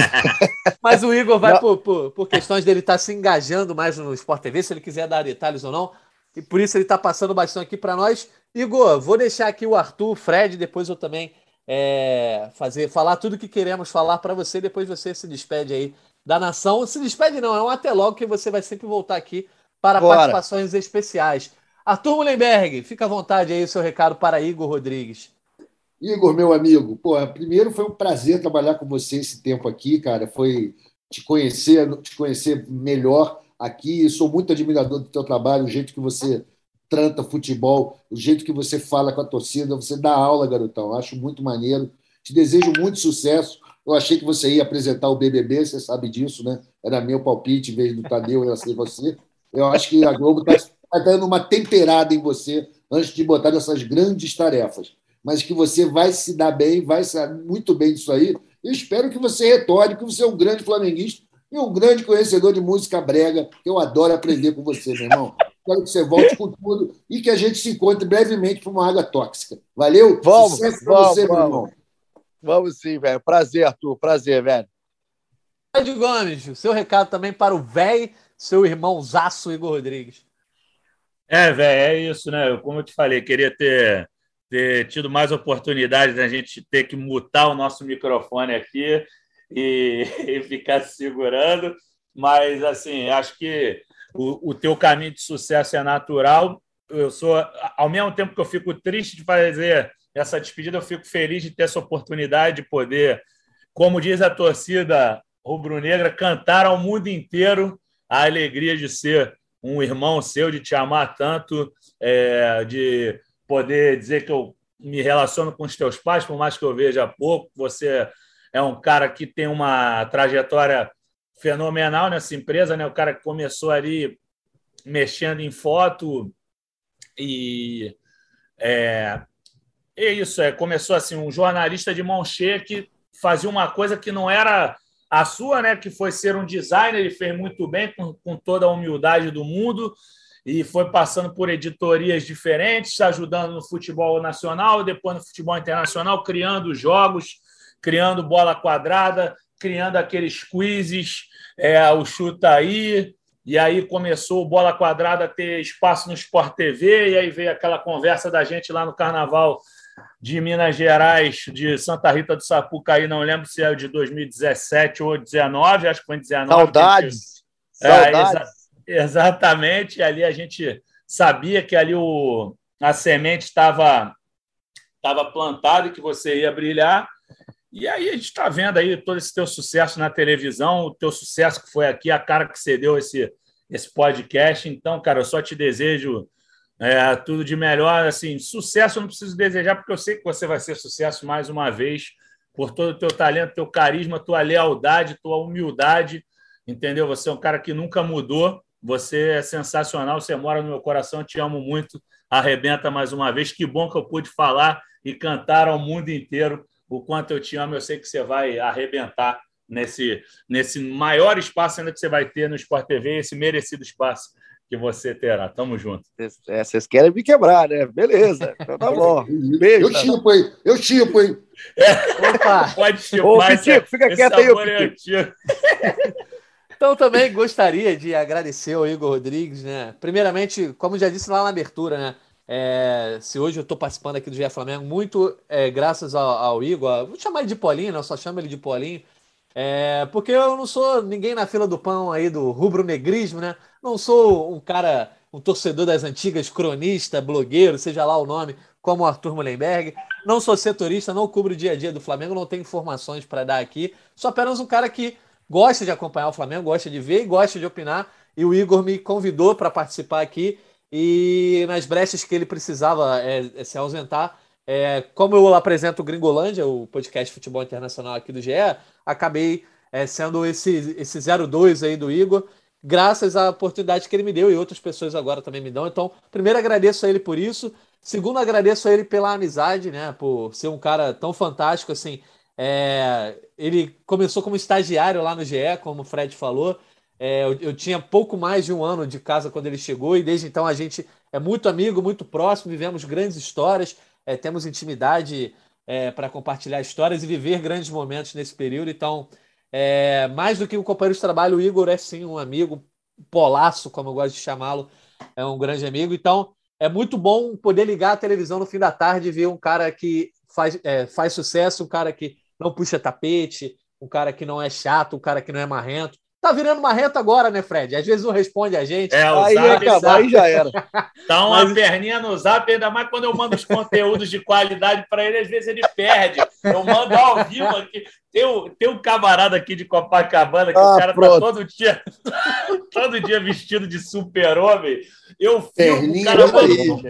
mas, o Igor vai por, por, por, questões dele estar tá se engajando mais no Sport TV, se ele quiser dar detalhes ou não. E por isso ele está passando bastante aqui para nós. Igor, vou deixar aqui o Arthur, o Fred, depois eu também é, fazer, falar tudo que queremos falar para você, depois você se despede aí da nação. Se despede não, é um até logo que você vai sempre voltar aqui para Bora. participações especiais. Arthur Mullenberg, fica à vontade aí o seu recado para Igor Rodrigues. Igor, meu amigo, pô, primeiro foi um prazer trabalhar com você esse tempo aqui, cara. Foi te conhecer, te conhecer melhor aqui. Sou muito admirador do teu trabalho, o jeito que você tranta futebol, o jeito que você fala com a torcida, você dá aula, garotão. Acho muito maneiro. Te desejo muito sucesso. Eu achei que você ia apresentar o BBB, você sabe disso, né? Era meu palpite, em vez do Tadeu, ia ser você. Eu acho que a Globo está tá dando uma temperada em você antes de botar essas grandes tarefas. Mas que você vai se dar bem, vai sair muito bem disso aí. Eu espero que você retorne, que você é um grande flamenguista e um grande conhecedor de música brega. Eu adoro aprender com você, meu irmão. Espero que você volte com tudo e que a gente se encontre brevemente para uma água tóxica. Valeu? Vamos, Sucesso para você, vamos. meu irmão. Vamos sim, velho. Prazer, Arthur. Prazer, velho. Ed Gomes, o seu recado também para o velho, seu irmão Zaço Igor Rodrigues. É, velho, é isso, né? Como eu te falei, queria ter, ter tido mais oportunidades da gente ter que mutar o nosso microfone aqui e, <laughs> e ficar segurando, mas assim, acho que o, o teu caminho de sucesso é natural. Eu sou, ao mesmo tempo que eu fico triste de fazer essa despedida, eu fico feliz de ter essa oportunidade de poder, como diz a torcida rubro-negra, cantar ao mundo inteiro a alegria de ser um irmão seu, de te amar tanto, é, de poder dizer que eu me relaciono com os teus pais, por mais que eu veja pouco. Você é um cara que tem uma trajetória fenomenal nessa empresa, né? O cara que começou ali mexendo em foto e é, é isso, é, começou assim, um jornalista de mão cheia que fazia uma coisa que não era a sua, né? Que foi ser um designer, ele fez muito bem, com, com toda a humildade do mundo, e foi passando por editorias diferentes, ajudando no futebol nacional, depois no futebol internacional, criando jogos, criando bola quadrada, criando aqueles quizzes, é, o chuta aí, e aí começou o Bola Quadrada a ter espaço no Sport TV, e aí veio aquela conversa da gente lá no Carnaval de Minas Gerais, de Santa Rita do Sapucaí, não lembro se é de 2017 ou 2019, acho que foi em 19. Saudades! É, Saudades. Exa exatamente, ali a gente sabia que ali o, a semente estava estava plantada e que você ia brilhar, e aí a gente está vendo aí todo esse teu sucesso na televisão, o teu sucesso que foi aqui, a cara que você deu esse, esse podcast. Então, cara, eu só te desejo é, tudo de melhor. Assim, sucesso eu não preciso desejar, porque eu sei que você vai ser sucesso mais uma vez, por todo o teu talento, teu carisma, tua lealdade, tua humildade. Entendeu? Você é um cara que nunca mudou. Você é sensacional, você mora no meu coração, te amo muito. Arrebenta mais uma vez. Que bom que eu pude falar e cantar ao mundo inteiro o quanto eu te amo, eu sei que você vai arrebentar nesse, nesse maior espaço ainda que você vai ter no Sport TV, esse merecido espaço que você terá. Tamo junto. É, vocês querem me quebrar, né? Beleza. Então tá <laughs> bom. Beijo. Eu chipo, hein? Eu chipo, hein? É. Opa! <laughs> Pode chipar. Ô, Pitico, fica quieto aí, ô, é <laughs> Então também gostaria de agradecer ao Igor Rodrigues, né? Primeiramente, como já disse lá na abertura, né? É, se hoje eu estou participando aqui do GE Flamengo, muito é, graças ao, ao, Igor, vou chamar ele de Paulinho, né? eu só chamo ele de Paulinho, é, porque eu não sou ninguém na fila do pão aí do rubro-negrismo, né? Não sou um cara, um torcedor das antigas, cronista, blogueiro, seja lá o nome, como o Arthur Mullenberg. Não sou setorista, não cubro o dia a dia do Flamengo, não tenho informações para dar aqui. Sou apenas um cara que gosta de acompanhar o Flamengo, gosta de ver e gosta de opinar. E o Igor me convidou para participar aqui. E nas brechas que ele precisava é, se ausentar, é, como eu apresento o Gringolândia, o podcast Futebol Internacional aqui do GE, acabei é, sendo esse, esse 02 aí do Igor, graças à oportunidade que ele me deu e outras pessoas agora também me dão. Então, primeiro agradeço a ele por isso. Segundo, agradeço a ele pela amizade, né? Por ser um cara tão fantástico assim. É, ele começou como estagiário lá no GE, como o Fred falou. É, eu, eu, tinha pouco mais de um ano de casa quando ele chegou, e desde então a gente é muito amigo, muito próximo, vivemos grandes histórias é, temos intimidade é, para compartilhar histórias e viver grandes momentos nesse período. Então, é, mais do que um companheiro de trabalho, o Igor é sim um amigo, polaço, como eu gosto de chamá-lo, é um grande amigo. Então, é muito bom poder ligar a televisão no fim da tarde e ver um cara que faz, é, faz sucesso, um cara que não puxa tapete, um cara que não é chato, um cara que não é marrento, Tá virando uma reta agora, né, Fred? Às vezes não responde a gente. É, o aí zap, acabar, aí já era. Dá <laughs> uma Mas... perninha no zap, ainda mais quando eu mando os conteúdos de qualidade para ele, às vezes ele perde. Eu mando ao vivo aqui. Tem, um, tem um camarada aqui de Copacabana que ah, o cara tá pronto. tá todo dia, <laughs> todo dia vestido de super-homem. Eu filmo o cara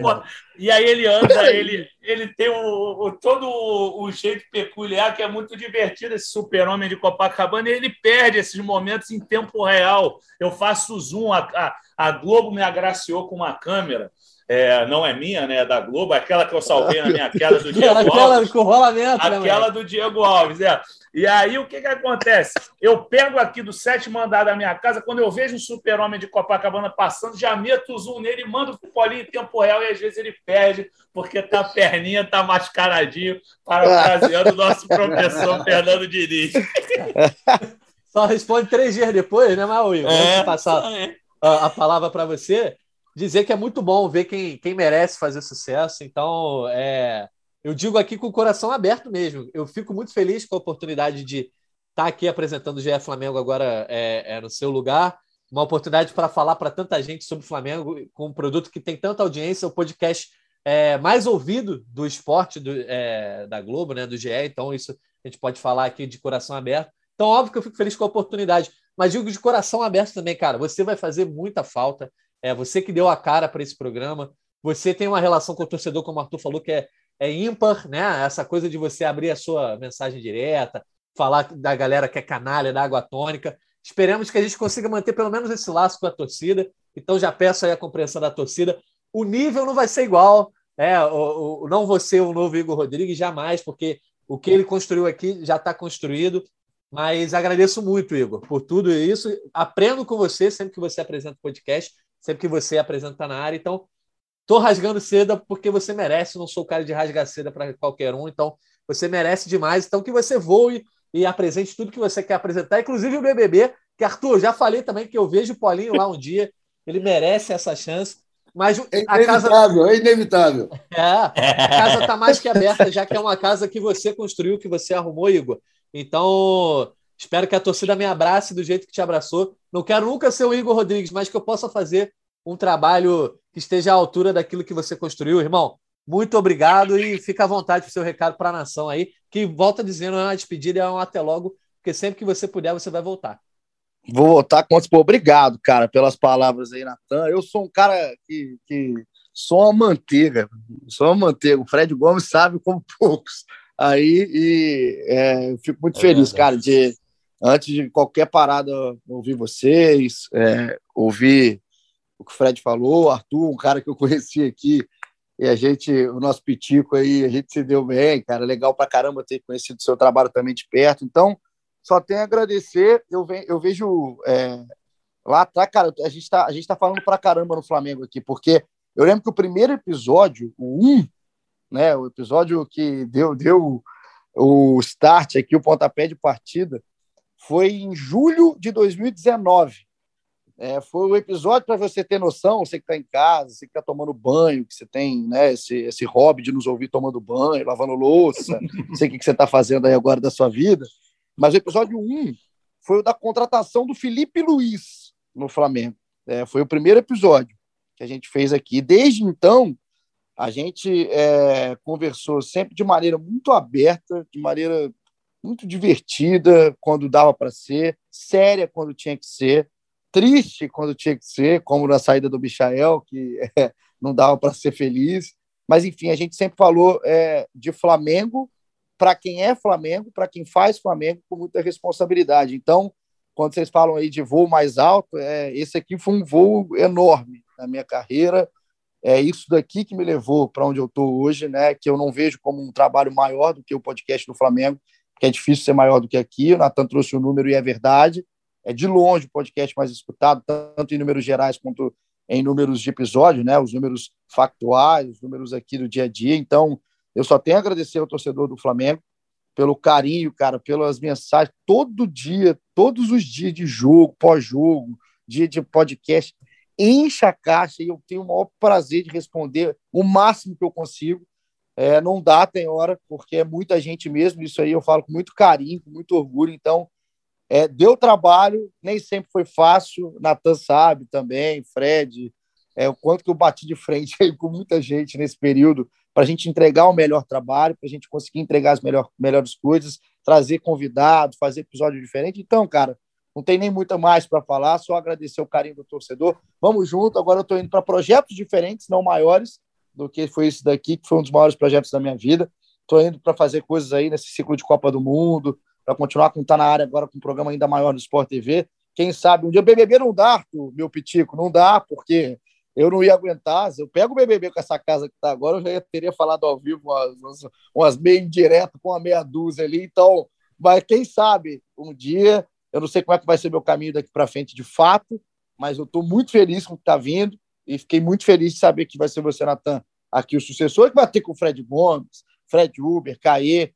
manda, e aí ele anda, ele, ele tem o, o, todo o, o, jeito peculiar que é muito divertido, esse super-homem de Copacabana, e ele perde esses momentos em tempo real. Eu faço zoom, a, a, a Globo me agraciou com uma câmera é, não é minha, né? É da Globo, aquela que eu salvei na minha <laughs> queda do Diego aquela Alves. com rolamento, né, Aquela né, do Diego Alves, é. E aí o que, que acontece? Eu pego aqui do sétimo andar da minha casa, quando eu vejo um super-homem de Copacabana passando, já meto o zoom nele e mando pro Paulinho em tempo real, e às vezes ele perde, porque tá a perninha, tá mascaradinho, parafraseando o nosso professor <laughs> Fernando Diniz. <laughs> Só responde três dias depois, né, Maui? É, passar a, a palavra para você dizer que é muito bom ver quem, quem merece fazer sucesso. Então, é, eu digo aqui com o coração aberto mesmo. Eu fico muito feliz com a oportunidade de estar aqui apresentando o GE Flamengo agora é, é no seu lugar. Uma oportunidade para falar para tanta gente sobre o Flamengo, com um produto que tem tanta audiência, o podcast é, mais ouvido do esporte do, é, da Globo, né, do GE. Então, isso a gente pode falar aqui de coração aberto. Então, óbvio que eu fico feliz com a oportunidade, mas digo de coração aberto também, cara. Você vai fazer muita falta. É você que deu a cara para esse programa. Você tem uma relação com o torcedor, como o Arthur falou, que é, é ímpar, né? Essa coisa de você abrir a sua mensagem direta, falar da galera que é canalha, da água tônica. Esperemos que a gente consiga manter pelo menos esse laço com a torcida. Então já peço aí a compreensão da torcida. O nível não vai ser igual, é, o, o, não vou ser o novo Igor Rodrigues, jamais, porque o que ele construiu aqui já está construído. Mas agradeço muito, Igor, por tudo isso. Aprendo com você sempre que você apresenta o podcast sempre que você apresenta na área. Então, tô rasgando seda porque você merece. Não sou o cara de rasgar seda para qualquer um. Então, você merece demais. Então, que você voe e apresente tudo que você quer apresentar, inclusive o BBB. Que Arthur, já falei também que eu vejo o Paulinho lá um dia. Ele merece essa chance. Mas é a inevitável, casa... é inevitável. É, a casa está <laughs> mais que aberta, já que é uma casa que você construiu, que você arrumou, Igor. Então, Espero que a torcida me abrace do jeito que te abraçou. Não quero nunca ser o Igor Rodrigues, mas que eu possa fazer um trabalho que esteja à altura daquilo que você construiu, irmão. Muito obrigado e fica à vontade para o seu recado para a nação aí, que volta dizendo, é uma despedida, é um até logo, porque sempre que você puder, você vai voltar. Vou voltar com pô, obrigado, cara, pelas palavras aí, Natan. Eu sou um cara que, que sou uma manteiga, sou uma manteiga. O Fred Gomes sabe como <laughs> poucos. Aí, e é, fico muito é feliz, verdade. cara, de antes de qualquer parada, ouvir vocês, é, ouvir o que o Fred falou, Arthur, um cara que eu conheci aqui, e a gente, o nosso Pitico aí, a gente se deu bem, cara, legal pra caramba ter conhecido o seu trabalho também de perto. Então, só tenho a agradecer. Eu, ve, eu vejo é, lá atrás, cara, a gente está tá falando pra caramba no Flamengo aqui, porque eu lembro que o primeiro episódio, o 1, né, o episódio que deu, deu o start aqui, o pontapé de partida, foi em julho de 2019. É, foi o episódio para você ter noção, você que está em casa, você que está tomando banho, que você tem né, esse, esse hobby de nos ouvir tomando banho, lavando louça, <laughs> sei o que, que você está fazendo aí agora da sua vida. Mas o episódio 1 foi o da contratação do Felipe Luiz no Flamengo. É, foi o primeiro episódio que a gente fez aqui. Desde então, a gente é, conversou sempre de maneira muito aberta, de maneira muito divertida quando dava para ser, séria quando tinha que ser triste quando tinha que ser, como na saída do Michael, que é, não dava para ser feliz. Mas, enfim, a gente sempre falou é, de Flamengo para quem é Flamengo, para quem faz Flamengo, com muita responsabilidade. Então, quando vocês falam aí de voo mais alto, é, esse aqui foi um voo enorme na minha carreira. É isso daqui que me levou para onde eu estou hoje, né? Que eu não vejo como um trabalho maior do que o podcast do Flamengo, porque é difícil ser maior do que aqui. O Natan trouxe o número e é verdade é de longe o podcast mais escutado, tanto em números gerais quanto em números de episódio, né? Os números factuais, os números aqui do dia a dia. Então, eu só tenho a agradecer ao torcedor do Flamengo pelo carinho, cara, pelas mensagens todo dia, todos os dias de jogo, pós-jogo, dia de podcast, enche a caixa e eu tenho o maior prazer de responder o máximo que eu consigo. É, não dá, tem hora, porque é muita gente mesmo. Isso aí eu falo com muito carinho, com muito orgulho. Então, é, deu trabalho, nem sempre foi fácil. Natan sabe também, Fred, é, o quanto que eu bati de frente com muita gente nesse período para a gente entregar o melhor trabalho, para a gente conseguir entregar as melhor, melhores coisas, trazer convidados, fazer episódio diferente. Então, cara, não tem nem muito mais para falar, só agradecer o carinho do torcedor. Vamos junto. Agora eu estou indo para projetos diferentes, não maiores do que foi esse daqui, que foi um dos maiores projetos da minha vida. Estou indo para fazer coisas aí nesse ciclo de Copa do Mundo, para continuar com tá na área agora com um programa ainda maior no Sport TV. Quem sabe um dia o BBB não dá, meu pitico, não dá, porque eu não ia aguentar. Se eu pego o BBB com essa casa que está agora, eu já teria falado ao vivo umas, umas meio indireto com uma meia dúzia ali. Então, mas quem sabe um dia, eu não sei como é que vai ser meu caminho daqui para frente de fato, mas eu estou muito feliz com o que está vindo e fiquei muito feliz de saber que vai ser você, Natan, aqui o sucessor, que vai ter com o Fred Gomes, Fred Uber, Caê,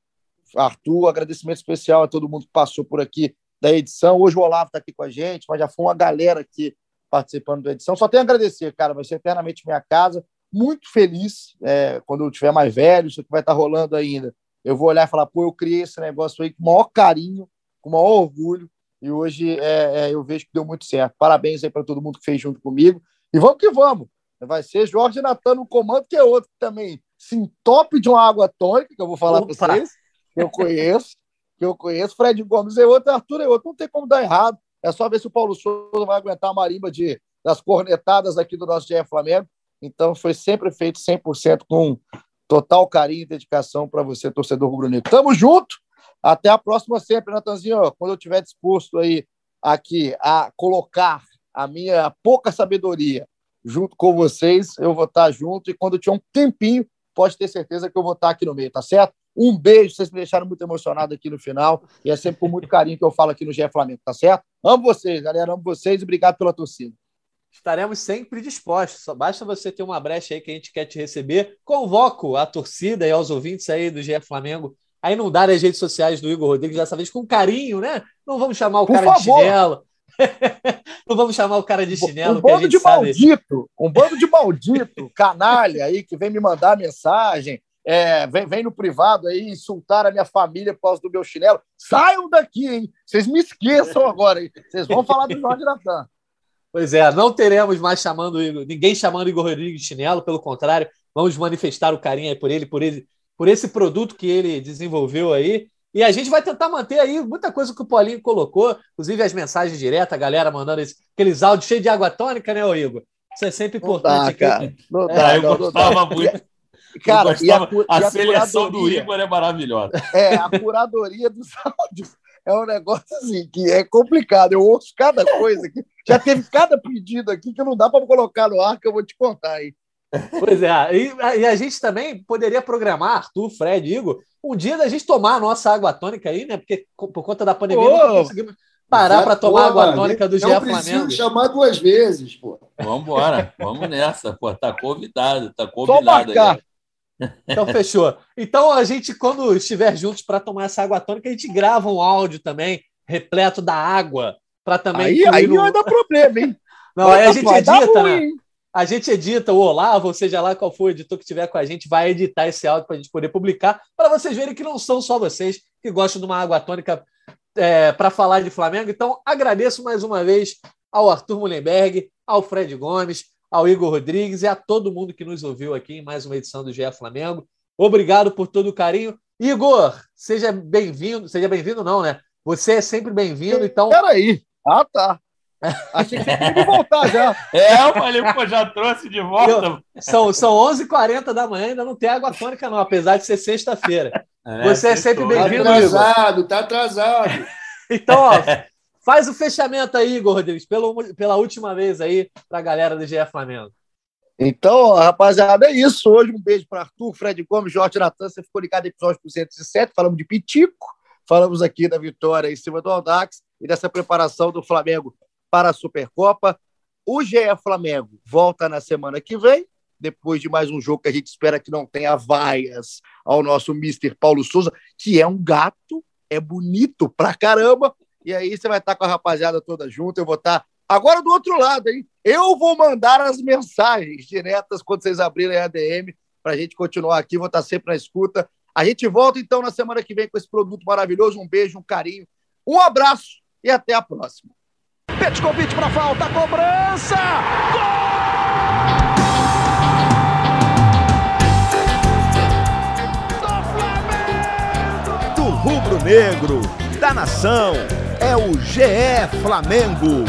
Arthur, agradecimento especial a todo mundo que passou por aqui da edição. Hoje o Olavo está aqui com a gente, mas já foi uma galera aqui participando da edição. Só tenho a agradecer, cara, vai ser eternamente minha casa. Muito feliz é, quando eu tiver mais velho, isso que vai estar tá rolando ainda. Eu vou olhar e falar, pô, eu criei esse negócio aí com o maior carinho, com o maior orgulho, e hoje é, é, eu vejo que deu muito certo. Parabéns aí para todo mundo que fez junto comigo. E vamos que vamos. Vai ser Jorge Natan no comando, que é outro que também se entope de uma água tônica, que eu vou falar para vocês que eu conheço, que eu conheço. Fred Gomes é outro, Arthur é outro. Não tem como dar errado. É só ver se o Paulo Souza vai aguentar a marimba de, das cornetadas aqui do nosso GE Flamengo. Então, foi sempre feito 100% com total carinho e dedicação para você, torcedor rubro-negro. Tamo junto. Até a próxima sempre, Natanzinho. Quando eu estiver disposto aí aqui a colocar a minha pouca sabedoria junto com vocês, eu vou estar junto. E quando eu tiver um tempinho, pode ter certeza que eu vou estar aqui no meio, tá certo? Um beijo, vocês me deixaram muito emocionado aqui no final. E é sempre com muito carinho que eu falo aqui no GE Flamengo, tá certo? Amo vocês, galera. Amo vocês e obrigado pela torcida. Estaremos sempre dispostos. Só basta você ter uma brecha aí que a gente quer te receber. Convoco a torcida e aos ouvintes aí do GE Flamengo a inundar as redes sociais do Igor Rodrigues dessa vez com carinho, né? Não vamos chamar o Por cara favor. de chinelo. <laughs> Não vamos chamar o cara de chinelo. Um bando de sabe. maldito, um bando de maldito, <laughs> canalha aí que vem me mandar mensagem é, vem, vem no privado aí insultar a minha família por causa do meu chinelo. Saiam daqui, hein? Vocês me esqueçam agora, hein? Vocês vão falar do Jorge Natan. Pois é, não teremos mais chamando ninguém chamando Igor Rodrigues de chinelo, pelo contrário, vamos manifestar o carinho aí por ele, por ele, por esse produto que ele desenvolveu aí. E a gente vai tentar manter aí muita coisa que o Paulinho colocou, inclusive as mensagens diretas, a galera mandando esse, aqueles áudios cheios de água tônica, né, Igor? Isso é sempre importante. Não dá, cara. Não dá, é, eu gostava muito. Cara, a, a, a seleção do Igor é maravilhosa. É, a curadoria dos <laughs> áudios é um negócio assim que é complicado. Eu ouço cada coisa aqui. Já teve cada pedido aqui que não dá para colocar no ar, que eu vou te contar aí. Pois é, e, e, a gente também poderia programar, Arthur, Fred, Igor, um dia da gente tomar a nossa água tônica aí, né? Porque por conta da pandemia oh, não conseguimos parar para tomar água tônica do GE Flamengo. Não preciso chamar duas vezes, pô. Vamos embora, vamos nessa, pô, tá convidado, tá convidado. Então fechou. Então a gente, quando estiver juntos para tomar essa água tônica, a gente grava um áudio também, repleto da água, para também. Aí, aí no... vai dar problema, hein? Não, aí a gente edita, né? A gente edita, o Olavo, ou seja lá qual for o editor que estiver com a gente, vai editar esse áudio para a gente poder publicar, para vocês verem que não são só vocês que gostam de uma água tônica é, para falar de Flamengo. Então, agradeço mais uma vez ao Arthur Mullenberg, ao Fred Gomes, ao Igor Rodrigues e a todo mundo que nos ouviu aqui em mais uma edição do GE Flamengo. Obrigado por todo o carinho. Igor, seja bem-vindo. Seja bem-vindo, não, né? Você é sempre bem-vindo, então. Peraí. Ah, tá. Achei que você tinha voltar já. <laughs> É, eu falei, pô, já trouxe de volta. Eu, são são 11h40 da manhã, ainda não tem água tônica, não, apesar de ser sexta-feira. É, você é sempre bem-vindo, tá atrasado, Igor. Tá atrasado. <laughs> então, ó, faz o fechamento aí, Igor Rodrigues, pela, pela última vez aí para a galera do GE Flamengo. Então, rapaziada, é isso. Hoje um beijo para Arthur, Fred Gomes, Jorge Natan. Você ficou ligado no episódio 207, falamos de Pitico, falamos aqui da vitória em cima do Aldax e dessa preparação do Flamengo para a Supercopa. O GE Flamengo volta na semana que vem, depois de mais um jogo que a gente espera que não tenha vaias ao nosso Mr. Paulo Souza, que é um gato, é bonito pra caramba. E aí você vai estar com a rapaziada toda junto, eu vou estar agora do outro lado, hein? Eu vou mandar as mensagens diretas quando vocês abrirem a ADM para a gente continuar aqui, vou estar sempre na escuta. A gente volta então na semana que vem com esse produto maravilhoso. Um beijo, um carinho, um abraço e até a próxima. Petkovic para falta, cobrança! Gol! Do rubro-negro, da nação, é o GE Flamengo.